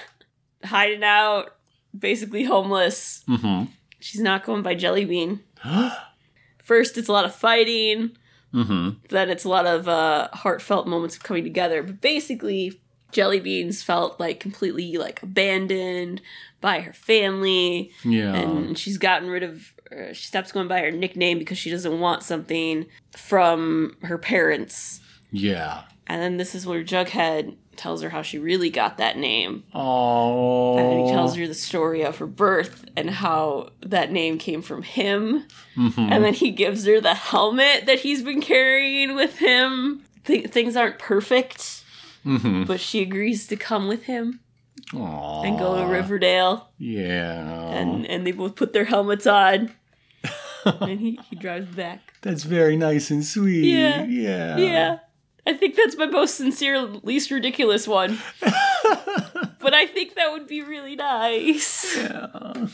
hiding out, basically homeless.
Mm-hmm.
She's not going by Jelly Bean. (gasps) First, it's a lot of fighting.
Mm-hmm.
Then it's a lot of uh, heartfelt moments of coming together. But basically, Jellybeans felt like completely like abandoned by her family.
Yeah.
and she's gotten rid of uh, she stops going by her nickname because she doesn't want something from her parents
yeah.
and then this is where jughead tells her how she really got that name
Oh.
and he tells her the story of her birth and how that name came from him
Mhm.
and then he gives her the helmet that he's been carrying with him Th- things aren't perfect
Mhm.
but she agrees to come with him
Aw.
and go to riverdale
Yeah.
and and they both put their helmets on and he, he drives back (laughs)
That's very nice and sweet.
Yeah.
Yeah.
yeah i think that's my most sincere least ridiculous one (laughs) but i think that would be really nice
Yeah.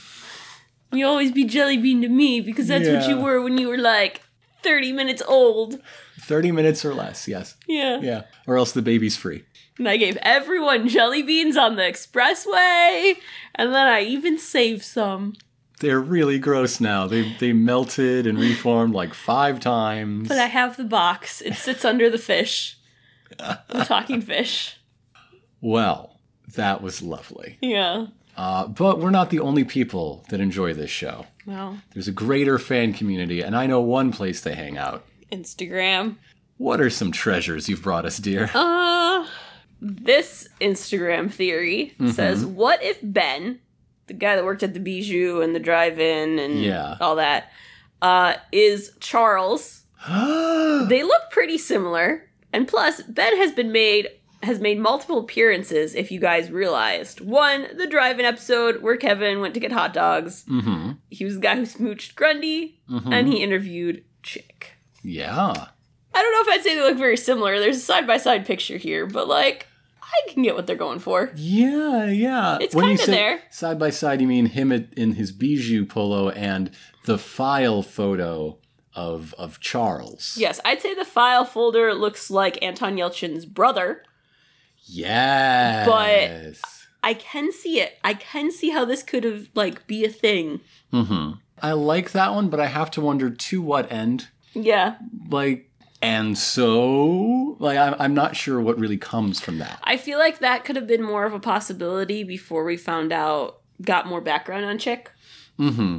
you always be jellybean to me because that's what you were when you were like 30 minutes old
30 minutes or less, yes.
yeah
Yeah. Or else the baby's free.
and i gave everyone jelly beans on the expressway and then i even saved some
They're really gross now. They they melted and reformed like five times.
but i have the box it sits under the fish the talking fish
well, that was lovely.
yeah
Uh, but we're not the only people that enjoy this show.
well
There's a greater fan community, and I know one place they hang out.
instagram
What are some treasures you've brought us, dear?
Uh, this Instagram theory says, "What if Ben the guy that worked at the Bijou and the drive-in and
Yeah.
all that, uh, is Charles. (gasps) They look pretty similar, and plus, Ben has been made has made multiple appearances. If you guys realized, one the drive-in episode where Kevin went to get hot dogs.
mm-hmm.
He was the guy who smooched Grundy,
Mhm.
and he interviewed Chick.
Yeah.
I don't know if I'd say they look very similar. There's a side by side picture here, but like I can get what they're going for.
Yeah, yeah.
It's
you
kinda
say
there.
Side by side, you mean him in his bijou polo and the file photo of of Charles.
Yes, I'd say the file folder looks like Anton Yelchin's brother.
Yes.
But I can see it. I can see how this could have like be a thing.
hmm I like that one, but I have to wonder to what end.
Yeah,
Like, and so, like, I'm, I'm not sure what really comes from that.
I feel like that could have been more of a possibility before we found out, got more background on Chick.
Mm hmm.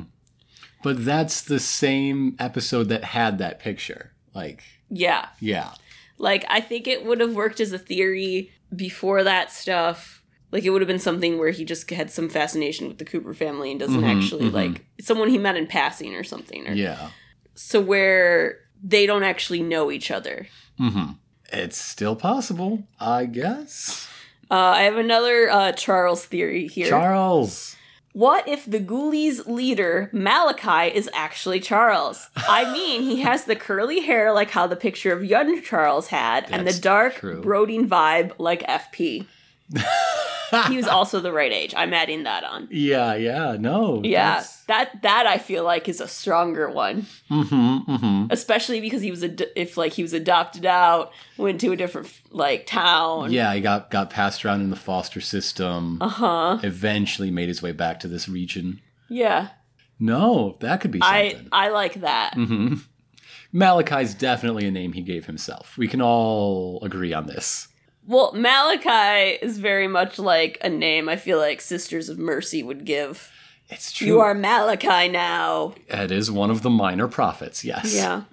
But that's the same episode that had that picture. Like,
Yeah,
yeah.
like I think it would have worked as a theory before that stuff. Like it would have been something where he just had some fascination with the Cooper family and doesn't
Mhm,
actually
mhm.
like someone he met in passing or something. Or,
Yeah.
So where they don't actually know each other.
hmm It's still possible, I guess.
Uh, I have another uh, Charles theory here.
Charles.
what if the Ghoulies leader, Malachi, is actually Charles? I (laughs) mean, he has the curly hair like how the picture of young Charles had, and the dark,
true.
brooding vibe like FP. He was (laughs) also the right age. I'm adding that on.
Yeah, yeah, no.
Yeah, that that I feel like is a stronger one,
Mm-hmm, mm-hmm.
especially because he was ad- if like he was adopted out, went to a different like town.
Yeah, he got got passed around in the foster system.
Uh huh.
Eventually made his way back to this region.
Yeah.
No, that could be
I
something.
I like that.
Mm-hmm. Malachi's definitely a name he gave himself. We can all agree on this.
Well, Malachi is very much like a name I feel like Sisters of Mercy would give.
It's true.
You are Malachi now.
It is one of the minor prophets. Yes.
Yeah.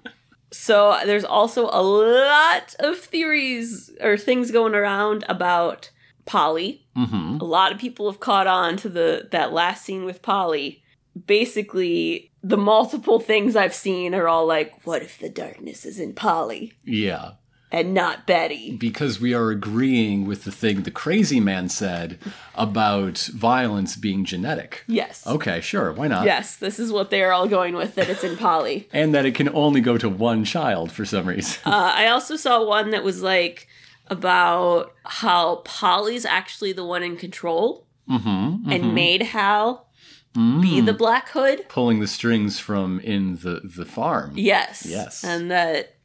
So there's also a lot of theories or things going around about Polly.
Mm-hmm.
A lot of people have caught on to the that last scene with Polly. Basically, the multiple things I've seen are all like, what if the darkness is in Polly
Yeah.
And not Betty?
Because we are agreeing with the thing the crazy man said about violence being genetic.
Yes.
Okay, sure. Why not?
Yes, this is what they're all going with that it's in Polly. (laughs)
And that it can only go to one child for some reason.
Uh, I also saw one that was like about how Polly's actually the one in control
mm-hmm,
and made Hal be the Black Hood.
Pulling the strings from in the, the farm.
Yes.
Yes.
And that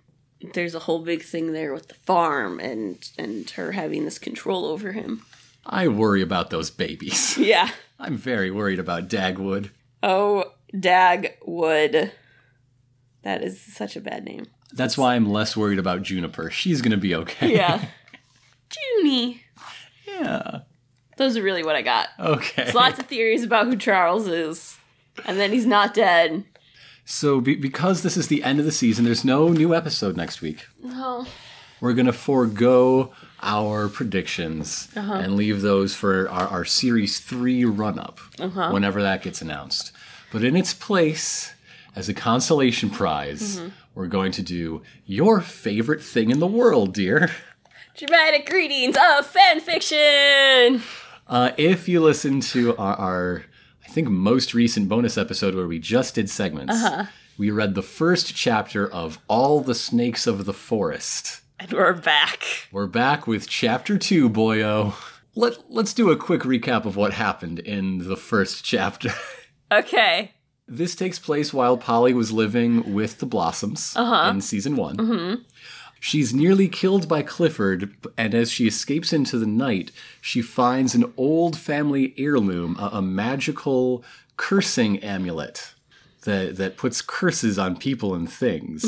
there's a whole big thing there with the farm and and her having this control over him.
I worry about those babies. (laughs)
Yeah.
I'm very worried about Dagwood.
Oh, Dagwood. That is such a bad name.
That's why I'm less worried about Juniper. She's gonna be okay.
Yeah. (laughs) Junie.
yeah.
Those are really what I got.
Okay.
There's lots of theories about who Charles is. And then he's not dead.
So be- because this is the end of the season, there's no new episode next week.
No.
We're gonna forego our predictions
Uh-huh.
and leave those for our, our series three run up
Uh-huh.
whenever that gets announced. But in its place, as a consolation prize,
Mm-hmm.
we're going to do your favorite thing in the world, dear.
Dramatic readings of fan fiction.
Uh, if you listen to our, our, think, most recent bonus episode where we just did segments,
Uh-huh.
we read the first chapter of All the Snakes of the Forest.
And we're back.
We're back with chapter two, boyo. Let, let's do a quick recap of what happened in the first chapter. (laughs)
Okay.
this takes place while Polly was living with the Blossoms
Uh-huh.
in season one. She's nearly killed by Clifford, and as she escapes into the night, she finds an old family heirloom, a, a magical cursing amulet that, that puts curses on people and things.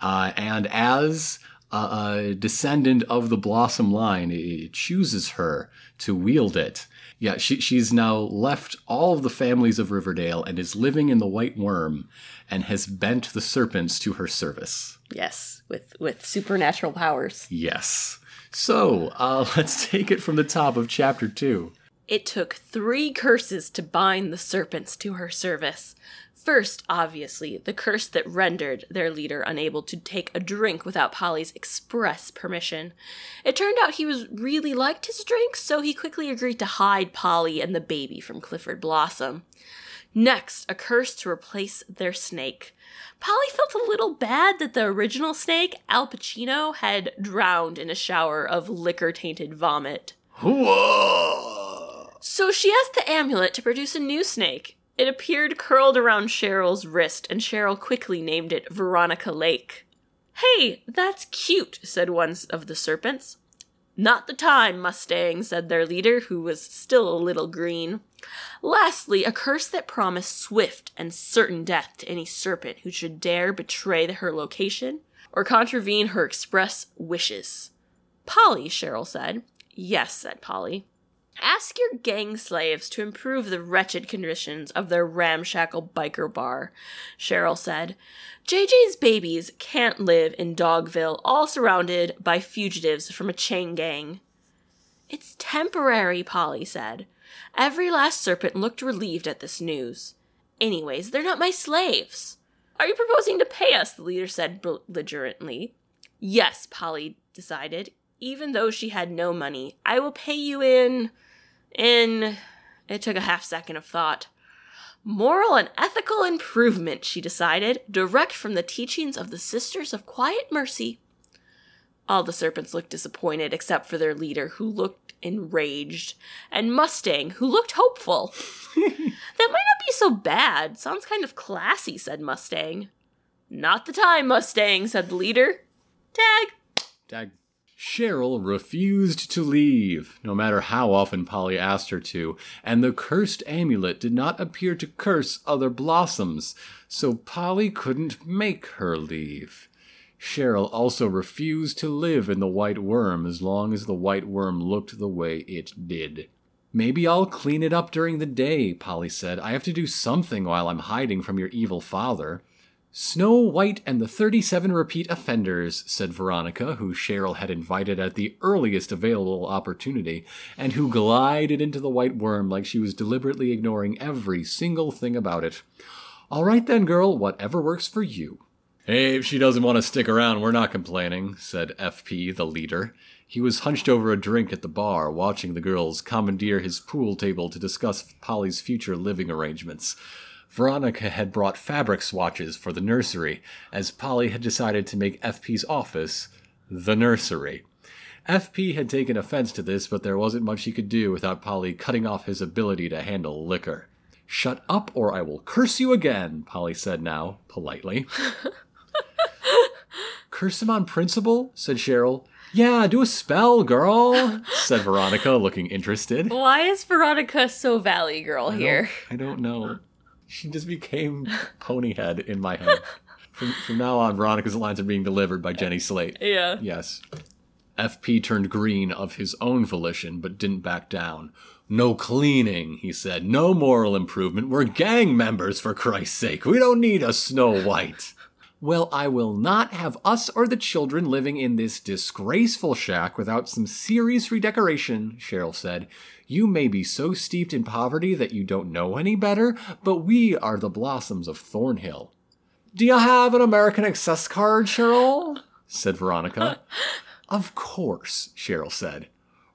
Uh, and as a, a descendant of the Blossom line, it chooses her to wield it. Yeah, she, she's now left all of the families of Riverdale and is living in the Whyte Wyrm and has bent the serpents to her service.
Yes, with with supernatural powers.
Yes. So, uh, (laughs) let's take it from the top of chapter two.
It took three curses to bind the serpents to her service. First, obviously, the curse that rendered their leader unable to take a drink without Polly's express permission. It turned out he was really liked his drinks, so he quickly agreed to hide Polly and the baby from Clifford Blossom. Next, a curse to replace their snake. Polly felt a little bad that the original snake, Al Pacino, had drowned in a shower of liquor tainted vomit.
Whoa!
So she asked the amulet to produce a new snake. It appeared curled around Cheryl's wrist, and Cheryl quickly named it Veronica Lake. Hey, that's cute, said one of the serpents. Not the time, Mustang, said their leader, who was still a little green. Lastly, a curse that promised swift and certain death to any serpent who should dare betray her location or contravene her express wishes. Polly, Cheryl said. Yes, said Polly. Ask your gang slaves to improve the wretched conditions of their ramshackle biker bar, Cheryl said. JJ's babies can't live in Dogville, all surrounded by fugitives from a chain gang. It's temporary, Polly said. Every last serpent looked relieved at this news. Anyways, they're not my slaves. Are you proposing to pay us? The leader said belligerently. Yes, Polly decided. Even though she had no money, I will pay you in in it took a half second of thought. Moral and ethical improvement, she decided, direct from the teachings of the Sisters of Quiet Mercy. All the serpents looked disappointed except for their leader, who looked enraged, and Mustang, who looked hopeful. (laughs) that might not be so bad. Sounds kind of classy, said Mustang. Not the time, Mustang, said the leader. Tag.
Tag. Cheryl refused to leave, no matter how often Polly asked her to, and the cursed amulet did not appear to curse other blossoms, so Polly couldn't make her leave. Cheryl also refused to live in the Whyte Wyrm as long as the Whyte Wyrm looked the way it did. Maybe I'll clean it up during the day, Polly said. I have to do something while I'm hiding from your evil father. Snow White and the 37 Repeat Offenders, said Veronica, who Cheryl had invited at the earliest available opportunity, and who glided into the Whyte Wyrm like she was deliberately ignoring every single thing about it. All right then, girl, whatever works for you. Hey, if she doesn't want to stick around, we're not complaining, said FP, the leader. He was hunched over a drink at the bar, watching the girls commandeer his pool table to discuss Polly's future living arrangements. Veronica had brought fabric swatches for the nursery, as Polly had decided to make FP's office the nursery. FP had taken offense to this, but there wasn't much he could do without Polly cutting off his ability to handle liquor. Shut up, or I will curse you again, Polly said now, politely. (laughs) curse him on principle? said Cheryl. Yeah, do a spell, girl, said Veronica, looking interested.
Why is Veronica so Valley Girl
I
here?
don't, I don't know. She just became Ponyhead in my head. From, from now on, Veronica's lines are being delivered by Jenny Slate.
Yeah.
Yes. FP turned green of his own volition, but didn't back down. No cleaning, he said. No moral improvement. We're gang members, for Christ's sake. We don't need a Snow White. Well, I will not have us or the children living in this disgraceful shack without some serious redecoration, Cheryl said. You may be so steeped in poverty that you don't know any better, but we are the blossoms of Thornhill. Do you have an American Access card, Cheryl? said Veronica. (laughs) of course, Cheryl said.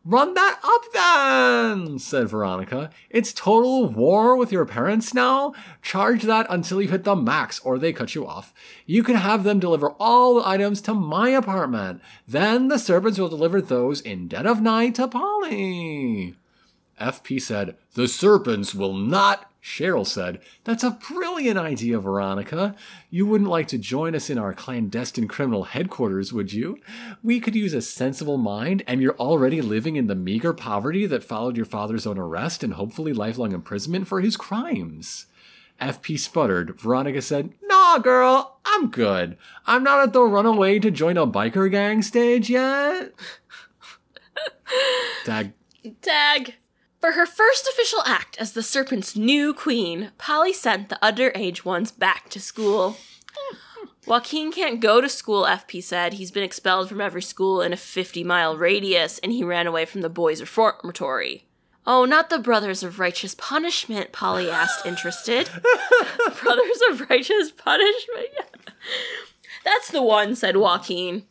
Run that up then, said Veronica. It's total war with your parents now. Charge that until you hit the max or they cut you off. You can have them deliver all the items to my apartment. Then the servants will deliver those in dead of night to Polly. FP said, The serpents will not. Cheryl said, That's a brilliant idea, Veronica. You wouldn't like to join us in our clandestine criminal headquarters, would you? We could use a sensible mind, and you're already living in the meager poverty that followed your father's own arrest and hopefully lifelong imprisonment for his crimes. FP sputtered. Veronica said, Nah, girl, I'm good. I'm not at the runaway to join a biker gang stage yet. (laughs) Dag.
Tag. For her first official act as the Serpent's new queen, Polly sent the underage ones back to school. Joaquin can't go to school, FP said. He's been expelled from every school in a 50 mile radius and he ran away from the boys' reformatory. Oh, not the Brothers of Righteous Punishment, Polly asked, interested. (laughs) Brothers of Righteous Punishment? (laughs) That's the one, said Joaquin.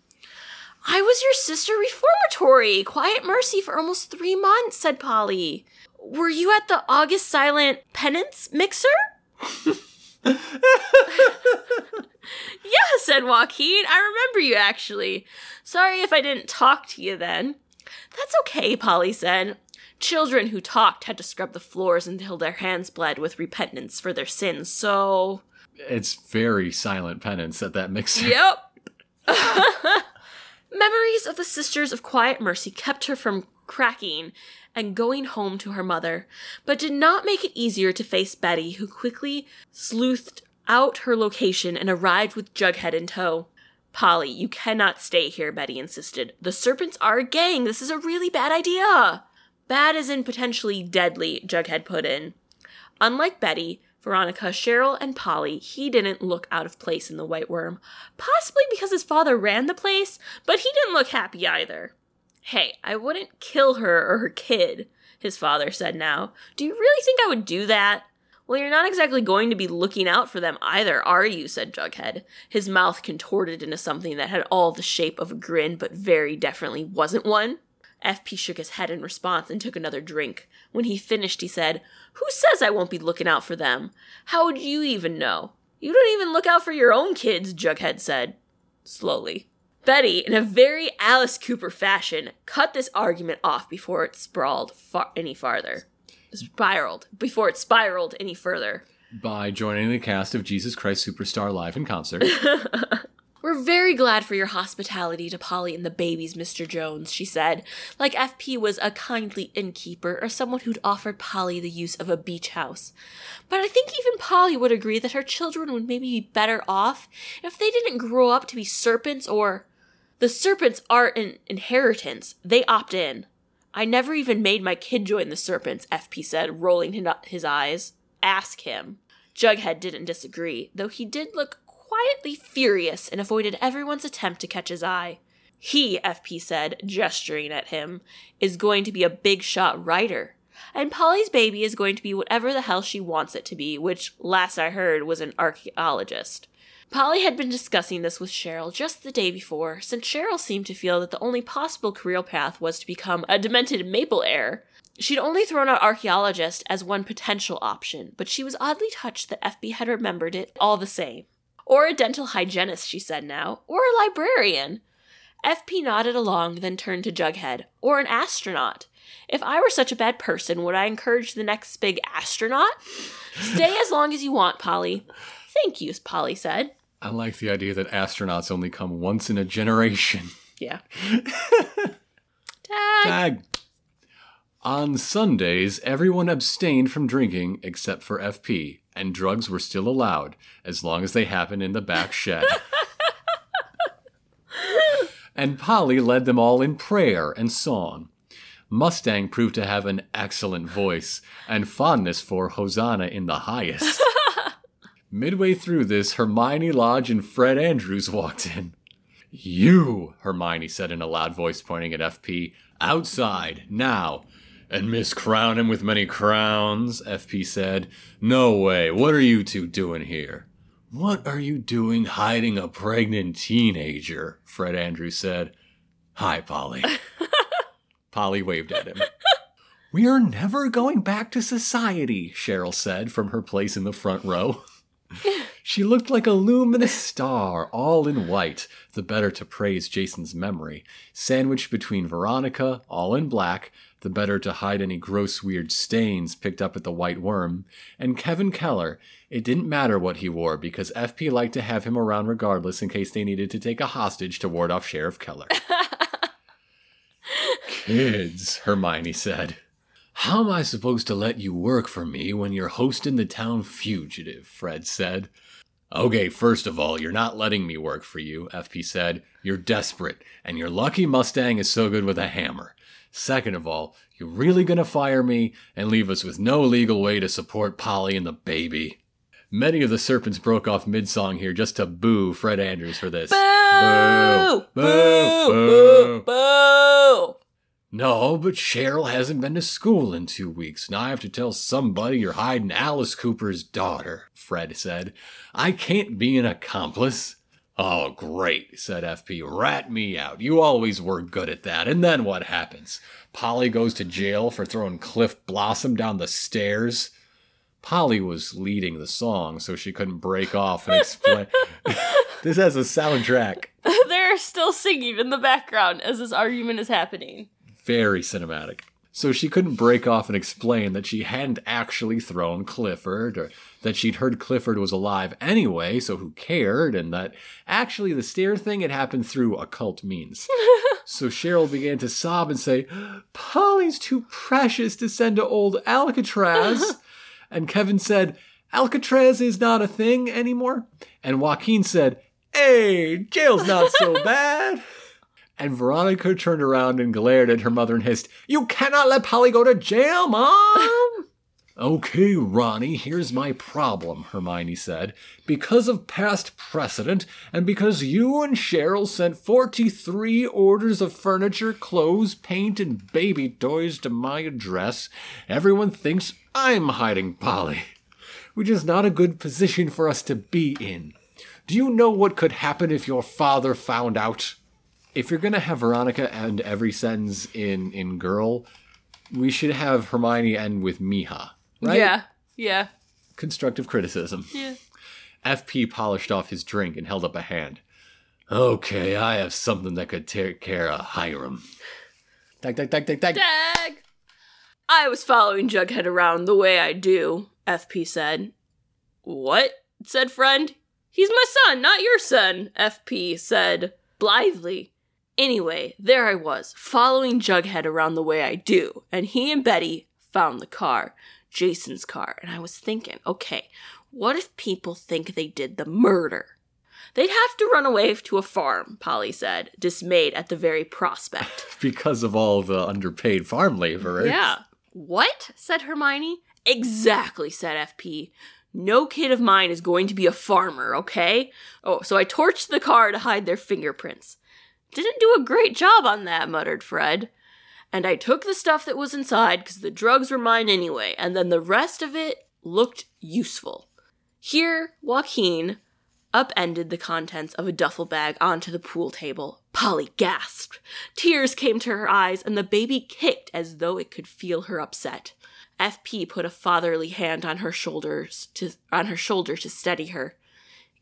I was your sister reformatory, quiet mercy for almost three months, said Polly. Were you at the August Silent Penance Mixer? (laughs) yeah, said Joaquin. I remember you actually. Sorry if I didn't talk to you then. That's okay, Polly said. Children who talked had to scrub the floors until their hands bled with repentance for their sins, so.
It's very silent penance at that mixer.
Yep. (laughs) Memories of the Sisters of Quiet Mercy kept her from cracking and going home to her mother, but did not make it easier to face Betty, who quickly sleuthed out her location and arrived with Jughead in tow. Polly, you cannot stay here, Betty insisted. The serpents are a gang. This is a really bad idea. Bad as in potentially deadly, Jughead put in. Unlike Betty, Veronica, Cheryl, and Polly, he didn't look out of place in the Whyte Wyrm. Possibly because his father ran the place, but he didn't look happy either. Hey, I wouldn't kill her or her kid, his father said now. Do you really think I would do that? Well, you're not exactly going to be looking out for them either, are you? said Jughead. His mouth contorted into something that had all the shape of a grin, but very definitely wasn't one. FP shook his head in response and took another drink. When he finished, he said, Who says I won't be looking out for them? How would you even know? You don't even look out for your own kids, Jughead said. Slowly. Betty, in a very Alice Cooper fashion, cut this argument off before it sprawled far- any farther. Spiraled. Before it spiraled any further.
By joining the cast of Jesus Christ Superstar live in concert. (laughs)
We're very glad for your hospitality to Polly and the babies, Mr. Jones, she said, like FP was a kindly innkeeper or someone who'd offered Polly the use of a beach house. But I think even Polly would agree that her children would maybe be better off if they didn't grow up to be serpents or. The serpents aren't an inheritance, they opt in. I never even made my kid join the serpents, FP said, rolling his eyes. Ask him. Jughead didn't disagree, though he did look quietly furious and avoided everyone's attempt to catch his eye. He, FP said, gesturing at him, is going to be a big shot writer. And Polly's baby is going to be whatever the hell she wants it to be, which, last I heard, was an archaeologist. Polly had been discussing this with Cheryl just the day before, since Cheryl seemed to feel that the only possible career path was to become a demented maple heir. She'd only thrown out archaeologist as one potential option, but she was oddly touched that FP had remembered it all the same. Or a dental hygienist, she said now. Or a librarian. FP nodded along, then turned to Jughead. Or an astronaut. If I were such a bad person, would I encourage the next big astronaut? Stay as long as you want, Polly. Thank you, Polly said.
I like the idea that astronauts only come once in a generation.
Yeah. (laughs)
Tag. Tag. On Sundays, everyone abstained from drinking except for FP, and drugs were still allowed as long as they happened in the back shed. (laughs) and Polly led them all in prayer and song. Mustang proved to have an excellent voice and fondness for Hosanna in the highest. (laughs) Midway through this, Hermione Lodge and Fred Andrews walked in. You, Hermione said in a loud voice, pointing at FP, outside, now. And Miss Crown him with many crowns, FP said. No way, what are you two doing here? What are you doing hiding a pregnant teenager? Fred Andrews said. Hi, Polly. (laughs) Polly waved at him. We are never going back to society, Cheryl said from her place in the front row. (laughs) she looked like a luminous star, all in white, the better to praise Jason's memory, sandwiched between Veronica, all in black, the better to hide any gross weird stains picked up at the Whyte Wyrm, and Kevin Keller. It didn't matter what he wore because FP liked to have him around regardless in case they needed to take a hostage to ward off Sheriff Keller. (laughs) Kids, Hermione said. How am I supposed to let you work for me when you're hosting the town fugitive? Fred said. Okay, first of all, you're not letting me work for you, FP said. You're desperate, and your lucky Mustang is so good with a hammer. Second of all, you're really gonna fire me and leave us with no legal way to support Polly and the baby? Many of the serpents broke off mid song here just to boo Fred Andrews for this.
Boo! Boo! Boo! Boo! boo.
No, but Cheryl hasn't been to school in two weeks, and I have to tell somebody you're hiding Alice Cooper's daughter, Fred said. I can't be an accomplice. Oh, great, said FP. Rat me out. You always were good at that. And then what happens? Polly goes to jail for throwing Cliff Blossom down the stairs. Polly was leading the song, so she couldn't break off and explain. (laughs) this has a soundtrack. (laughs)
They're still singing in the background as this argument is happening.
Very cinematic. So she couldn't break off and explain that she hadn't actually thrown Clifford, or that she'd heard Clifford was alive anyway, so who cared, and that actually the stair thing had happened through occult means. (laughs) so Cheryl began to sob and say, Polly's too precious to send to old Alcatraz. (laughs) and Kevin said, Alcatraz is not a thing anymore. And Joaquin said, Hey, jail's not so (laughs) bad. And Veronica turned around and glared at her mother and hissed, You cannot let Polly go to jail, Mom! (laughs) okay, Ronnie, here's my problem, Hermione said. Because of past precedent, and because you and Cheryl sent 43 orders of furniture, clothes, paint, and baby toys to my address, everyone thinks I'm hiding Polly. Which is not a good position for us to be in. Do you know what could happen if your father found out? If you're gonna have Veronica end every sentence in in girl, we should have Hermione end with mija, right?
Yeah, yeah,
Constructive criticism.
yeah.
FP polished off his drink and held up a hand. Okay, I have something that could take care of Hiram. Tag, tag, tag, tag, tag.
Dag! I was following Jughead around the way I do, FP said. What? said Fred. He's my son, not your son, FP said blithely. Anyway, there I was, following Jughead around the way I do, and he and Betty found the car, Jason's car, and I was thinking, okay, what if people think they did the murder? They'd have to run away to a farm, Polly said, dismayed at the very prospect. (laughs)
Because of all the underpaid farm laborers.
Yeah. What? said Hermione. Exactly, said FP. No kid of mine is going to be a farmer, okay? Oh, so I torched the car to hide their fingerprints. Didn't do a great job on that, muttered Fred. And I took the stuff that was inside because the drugs were mine anyway, and then the rest of it looked useful. Here, Joaquin upended the contents of a duffel bag onto the pool table. Polly gasped. Tears came to her eyes, and the baby kicked as though it could feel her upset. FP put a fatherly hand on her shoulders to on her shoulder to steady her.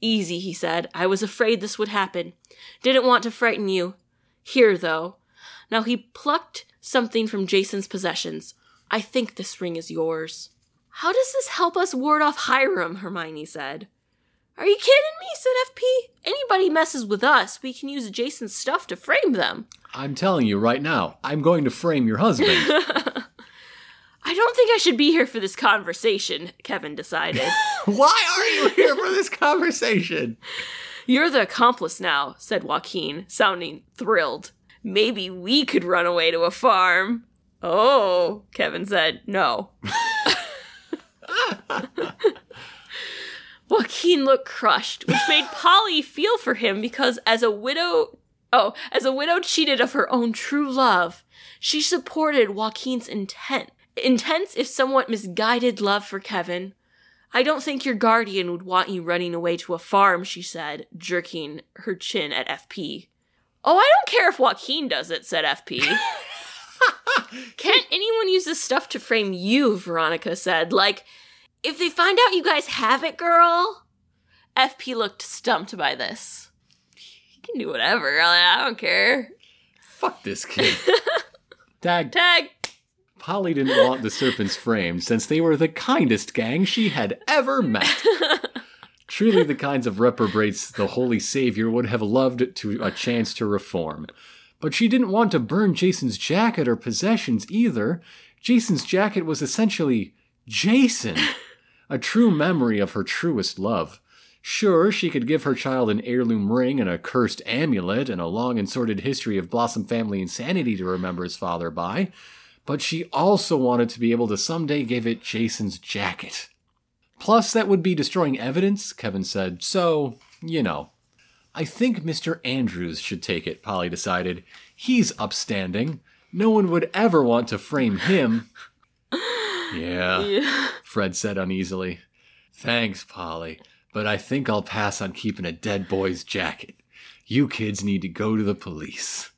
Easy, he said. I was afraid this would happen. Didn't want to frighten you. Here, though. Now he plucked something from Jason's possessions. I think this ring is yours. How does this help us ward off Hiram? Hermione said. Are you kidding me? said FP. Anybody messes with us, we can use Jason's stuff to frame them.
I'm telling you right now, I'm going to frame your husband. (laughs)
I don't think I should be here for this conversation, Kevin decided. (laughs)
Why are you here for this conversation?
You're the accomplice now, said Joaquin, sounding thrilled. Maybe we could run away to a farm. Oh, Kevin said, no. (laughs) Joaquin looked crushed, which made Polly feel for him because as a widow oh, as a widow cheated of her own true love, she supported Joaquin's intent intense if somewhat misguided love for Kevin. I don't think your guardian would want you running away to a farm, she said, jerking her chin at FP. Oh, I don't care if Joaquin does it, said FP. (laughs) Can't anyone use this stuff to frame you? Veronica said. Like, if they find out you guys have it, girl. FP looked stumped by this. You can do whatever. I don't care.
Fuck this kid. (laughs) Tag.
Tag.
Polly didn't want the serpents framed since they were the kindest gang she had ever met. (laughs) Truly the kinds of reprobates the Holy Savior would have loved to a chance to reform. But she didn't want to burn Jason's jacket or possessions either. Jason's jacket was essentially Jason, a true memory of her truest love. Sure, she could give her child an heirloom ring and a cursed amulet and a long and sordid history of Blossom family insanity to remember his father by, but she also wanted to be able to someday give it Jason's jacket. Plus, that would be destroying evidence, Kevin said, so, you know. I think Mr. Andrews should take it, Polly decided. He's upstanding. No one would ever want to frame him. (laughs) Yeah,
Yeah.
Fred said uneasily. Thanks, Polly, but I think I'll pass on keeping a dead boy's jacket. You kids need to go to the police.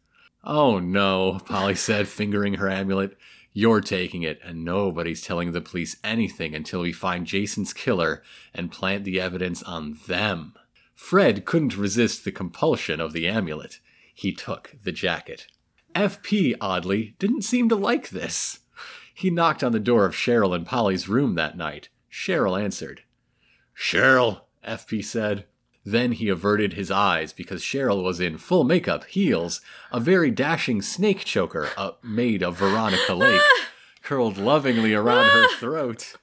Oh no, Polly said, fingering her amulet. You're taking it, and nobody's telling the police anything until we find Jason's killer and plant the evidence on them. Fred couldn't resist the compulsion of the amulet. He took the jacket. FP, oddly, didn't seem to like this. He knocked on the door of Cheryl and Polly's room that night. Cheryl answered. Cheryl, FP said. Then he averted his eyes because Cheryl was in full makeup, heels, a very dashing snake choker uh, made of Veronica Lake, (laughs) curled lovingly around her (laughs) throat.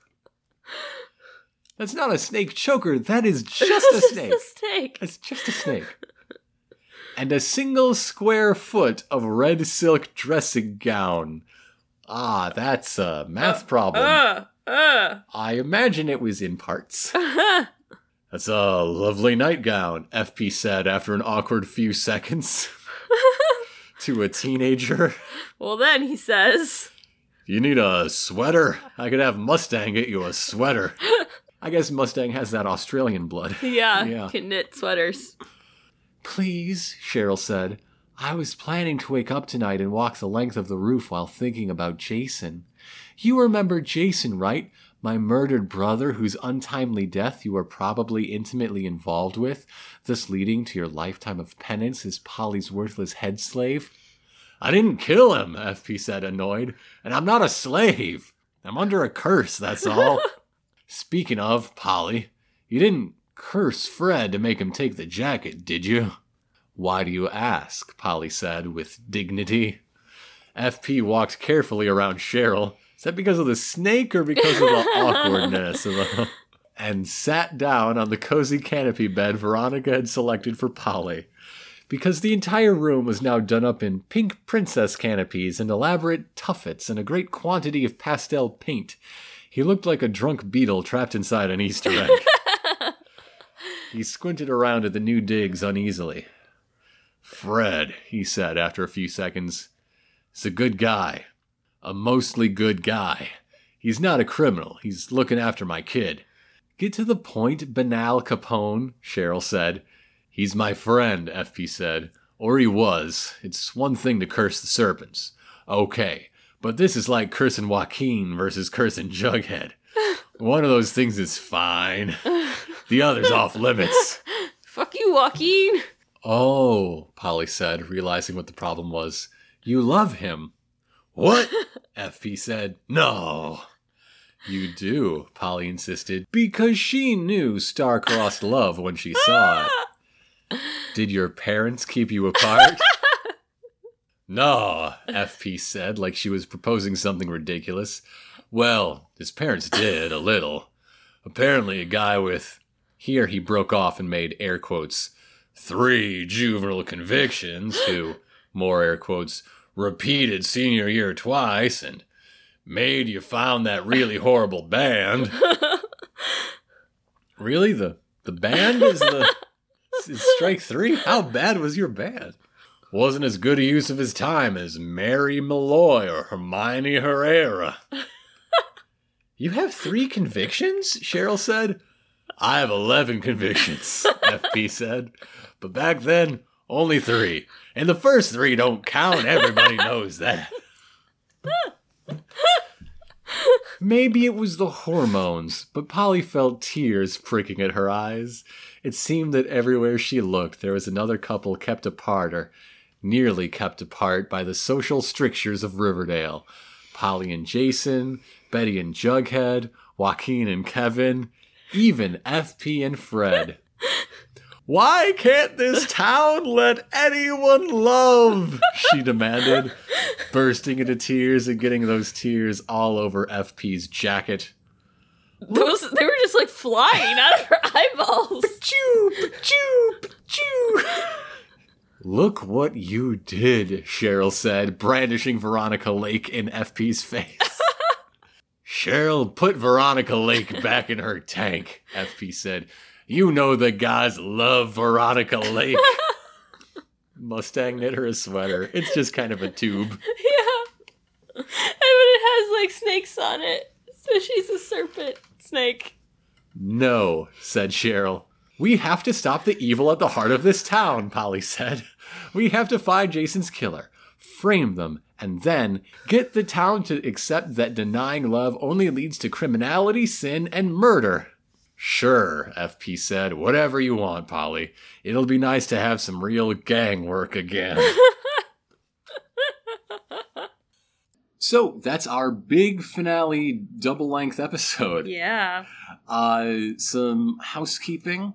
That's not a snake choker, that is (laughs) just a snake.
a snake.
It's just a snake. And a single square foot of red silk dressing gown. Ah, that's a math problem.
Uh, uh.
I imagine it was in parts. That's a lovely nightgown, FP said after an awkward few seconds. (laughs) to a teenager.
well, then he says,
You need a sweater? I could have Mustang get you a sweater. (laughs) I guess Mustang has that Australian blood.
yeah, (laughs)
Yeah.
can knit sweaters.
Please, Cheryl said. I was planning to wake up tonight and walk the length of the roof while thinking about Jason. You remember Jason, right? My murdered brother, whose untimely death you were probably intimately involved with, thus leading to your lifetime of penance as Polly's worthless head slave? I didn't kill him, FP said, annoyed, and I'm not a slave. I'm under a curse, that's all. (laughs) Speaking of, Polly, you didn't curse Fred to make him take the jacket, did you? Why do you ask? Polly said with dignity. FP walked carefully around Cheryl. Is that because of the snake or because of the (laughs) awkwardness of a... and sat down on the cozy canopy bed Veronica had selected for Polly. Because the entire room was now done up in pink princess canopies and elaborate tuffets and a great quantity of pastel paint, he looked like a drunk beetle trapped inside an Easter egg. (laughs) he squinted around at the new digs uneasily. Fred, he said after a few seconds, is a good guy. A mostly good guy. He's not a criminal. He's looking after my kid. Get to the point, banal Capone, Cheryl said. He's my friend, FP said. Or he was. It's one thing to curse the serpents. Okay, but this is like cursing Joaquin versus cursing Jughead. One of those things is fine. The other's off limits. (laughs)
Fuck you, Joaquin.
Oh, Polly said, realizing what the problem was. You love him. What? FP said. No. You do, Polly insisted, because she knew star-crossed love when she saw it. (laughs) Did your parents keep you apart? (laughs) no, FP said, like she was proposing something ridiculous. Well, his parents did, a little. Apparently, a guy with. Here he broke off and made air quotes three juvenile convictions who, more air quotes, repeated senior year twice and made you found that really horrible band. (laughs) really? The the band is the strike three? How bad was your band? Wasn't as good a use of his time as Mary Malloy or Hermione Herrera. (laughs) you have three convictions? Cheryl said. I have 11 convictions, FP said. But back then, only three. And the first three don't count. Everybody (laughs) knows that. Maybe it was the hormones, but Polly felt tears pricking at her eyes. It seemed that everywhere she looked, there was another couple kept apart, or nearly kept apart, by the social strictures of Riverdale. Polly and Jason, Betty and Jughead, Joaquin and Kevin, even FP and Fred. (laughs) Why can't this (laughs) town let anyone love? She demanded, bursting into tears and getting those tears all over FP's jacket.
Those they were just like flying out of her eyeballs.
Choo, choo, choo. Look what you did, Cheryl said, brandishing Veronica Lake in FP's face. (laughs) Cheryl, put Veronica Lake back in her tank, FP said. You know the guys love Veronica Lake. (laughs) Mustang knit her a sweater. It's just kind of a tube.
yeah. And it has like snakes on it. So she's a serpent snake.
No, said Cheryl. We have to stop the evil at the heart of this town, Polly said. We have to find Jason's killer, frame them, and then get the town to accept that denying love only leads to criminality, sin, and murder. Sure, FP said. Whatever you want, Polly. It'll be nice to have some real gang work again. (laughs) so that's our big finale double length episode.
Yeah.
Uh, some housekeeping.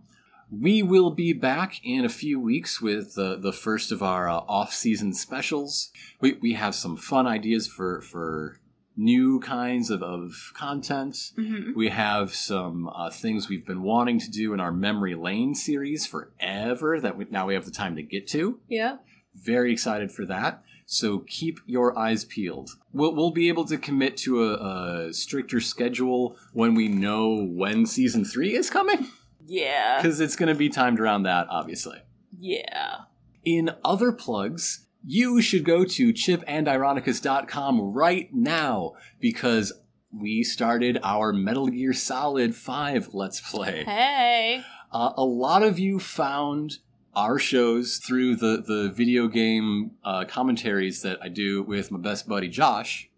We will be back in a few weeks with uh, the first of our uh, off-season specials. We, we have some fun ideas for for new kinds of, of content.
Mm-hmm.
We have some uh, things we've been wanting to do in our Memory Lane series forever that we, now we have the time to get to.
Yeah.
Very excited for that. So keep your eyes peeled. We'll, we'll be able to commit to a, a stricter schedule when we know when season three is coming,
Yeah.
because it's going to be timed around that, obviously.
Yeah.
In other plugs, you should go to chipandironicus.com right now because we started our Metal Gear Solid 5 Let's Play.
Hey.
Uh, a lot of you found our shows through the, the video game uh, commentaries that I do with my best buddy Josh.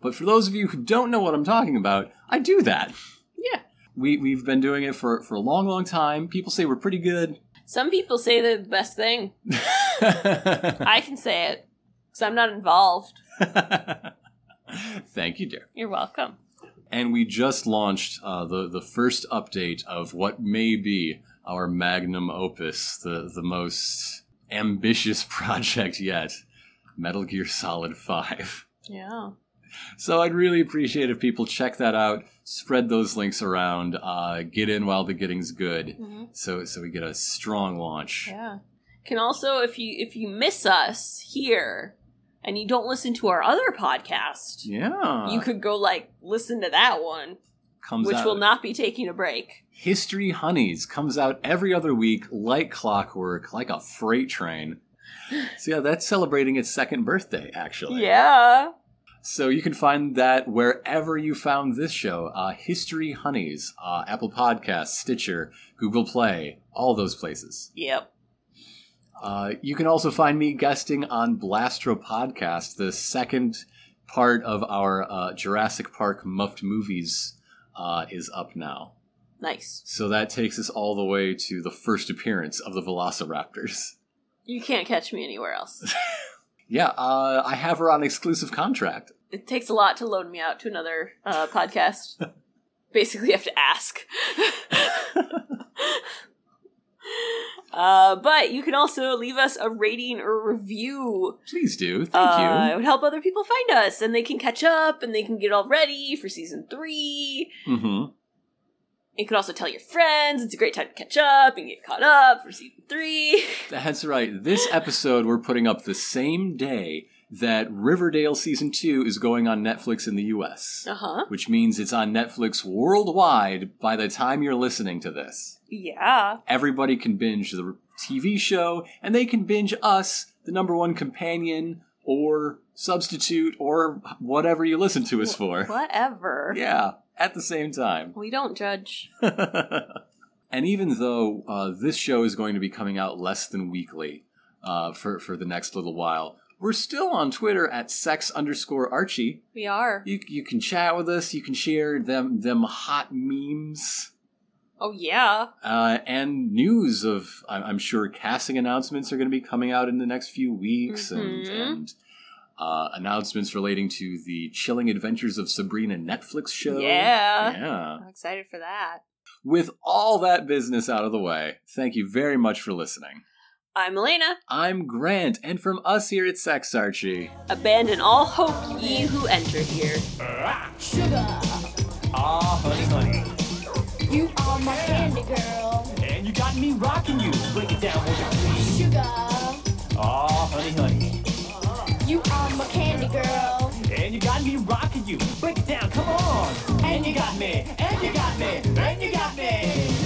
But for those of you who don't know what I'm talking about, I do that.
Yeah.
We, we've been doing it for, for a long, long time. People say we're pretty good.
Some people say they're the best thing. (laughs) I can say it because I'm not involved. (laughs)
Thank you, dear.
You're welcome.
And we just launched uh, the the first update of what may be our magnum opus, the the most ambitious (laughs) project yet, Metal Gear Solid Five.
Yeah.
So I'd really appreciate if people check that out, spread those links around, uh, get in while the getting's good,
hmm
so so we get a strong launch.
Yeah. Can also if you if you miss us here and you don't listen to our other podcast,
Yeah,
you could go like listen to that one,
comes
which
out.
will not be taking a break.
History Honeys comes out every other week, like clockwork, like a freight train. So yeah, that's celebrating its second birthday, actually.
Yeah.
So you can find that wherever you found this show. Uh, History Honeys, uh, Apple Podcasts, Stitcher, Google Play, all those places.
Yep.
Uh, you can also find me guesting on Blastro Podcast, the second part of our uh, Jurassic Park muffed movies uh, is up now.
Nice.
So that takes us all the way to the first appearance of the Velociraptors.
You can't catch me anywhere else. (laughs)
Yeah, uh, I have her on exclusive contract.
it takes a lot to load me out to another uh, podcast. (laughs) Basically, you have to ask. (laughs) uh, but you can also leave us a rating or review.
Please do. Thank
Uh, it would help other people find us, and they can catch up, and they can get all ready for season three.
you. Mm-hmm.
You can also tell your friends. It's a great time to catch up and get caught up for season three. (laughs)
That's right. This episode we're putting up the same day that Riverdale season two is going on Netflix in the U.S.,
Uh huh.
which means it's on Netflix worldwide by the time you're listening to this.
Yeah.
Everybody can binge the TV show, and they can binge us, the number one companion or substitute or whatever you listen to us for.
Whatever.
Yeah, at the same time.
We don't judge. (laughs)
and even though uh, this show is going to be coming out less than weekly uh, for for the next little while, we're still on Twitter at sex underscore Archie.
We are.
You you can chat with us. You can share them them hot memes.
Oh yeah.
Uh, and news of I'm, I'm sure casting announcements are going to be coming out in the next few weeks and
Mhm.
and uh, announcements relating to the chilling adventures of Sabrina Netflix show.
Yeah.
yeah.
I'm excited for that.
With all that business out of the way, thank you very much for listening.
I'm Elena.
I'm Grant, and from us here at Sex Archie,
Abandon all hope, ye who enter here.
Ah,
Sugar,
ah, honey, honey.
You are my candy girl.
And you got me rocking you. Break it down, won't you please?
Sugar,
Ah, honey, honey.
you are my candy girl.
And you got me rocking you. Break it down, come on. And you got me, and you got me, and you got me.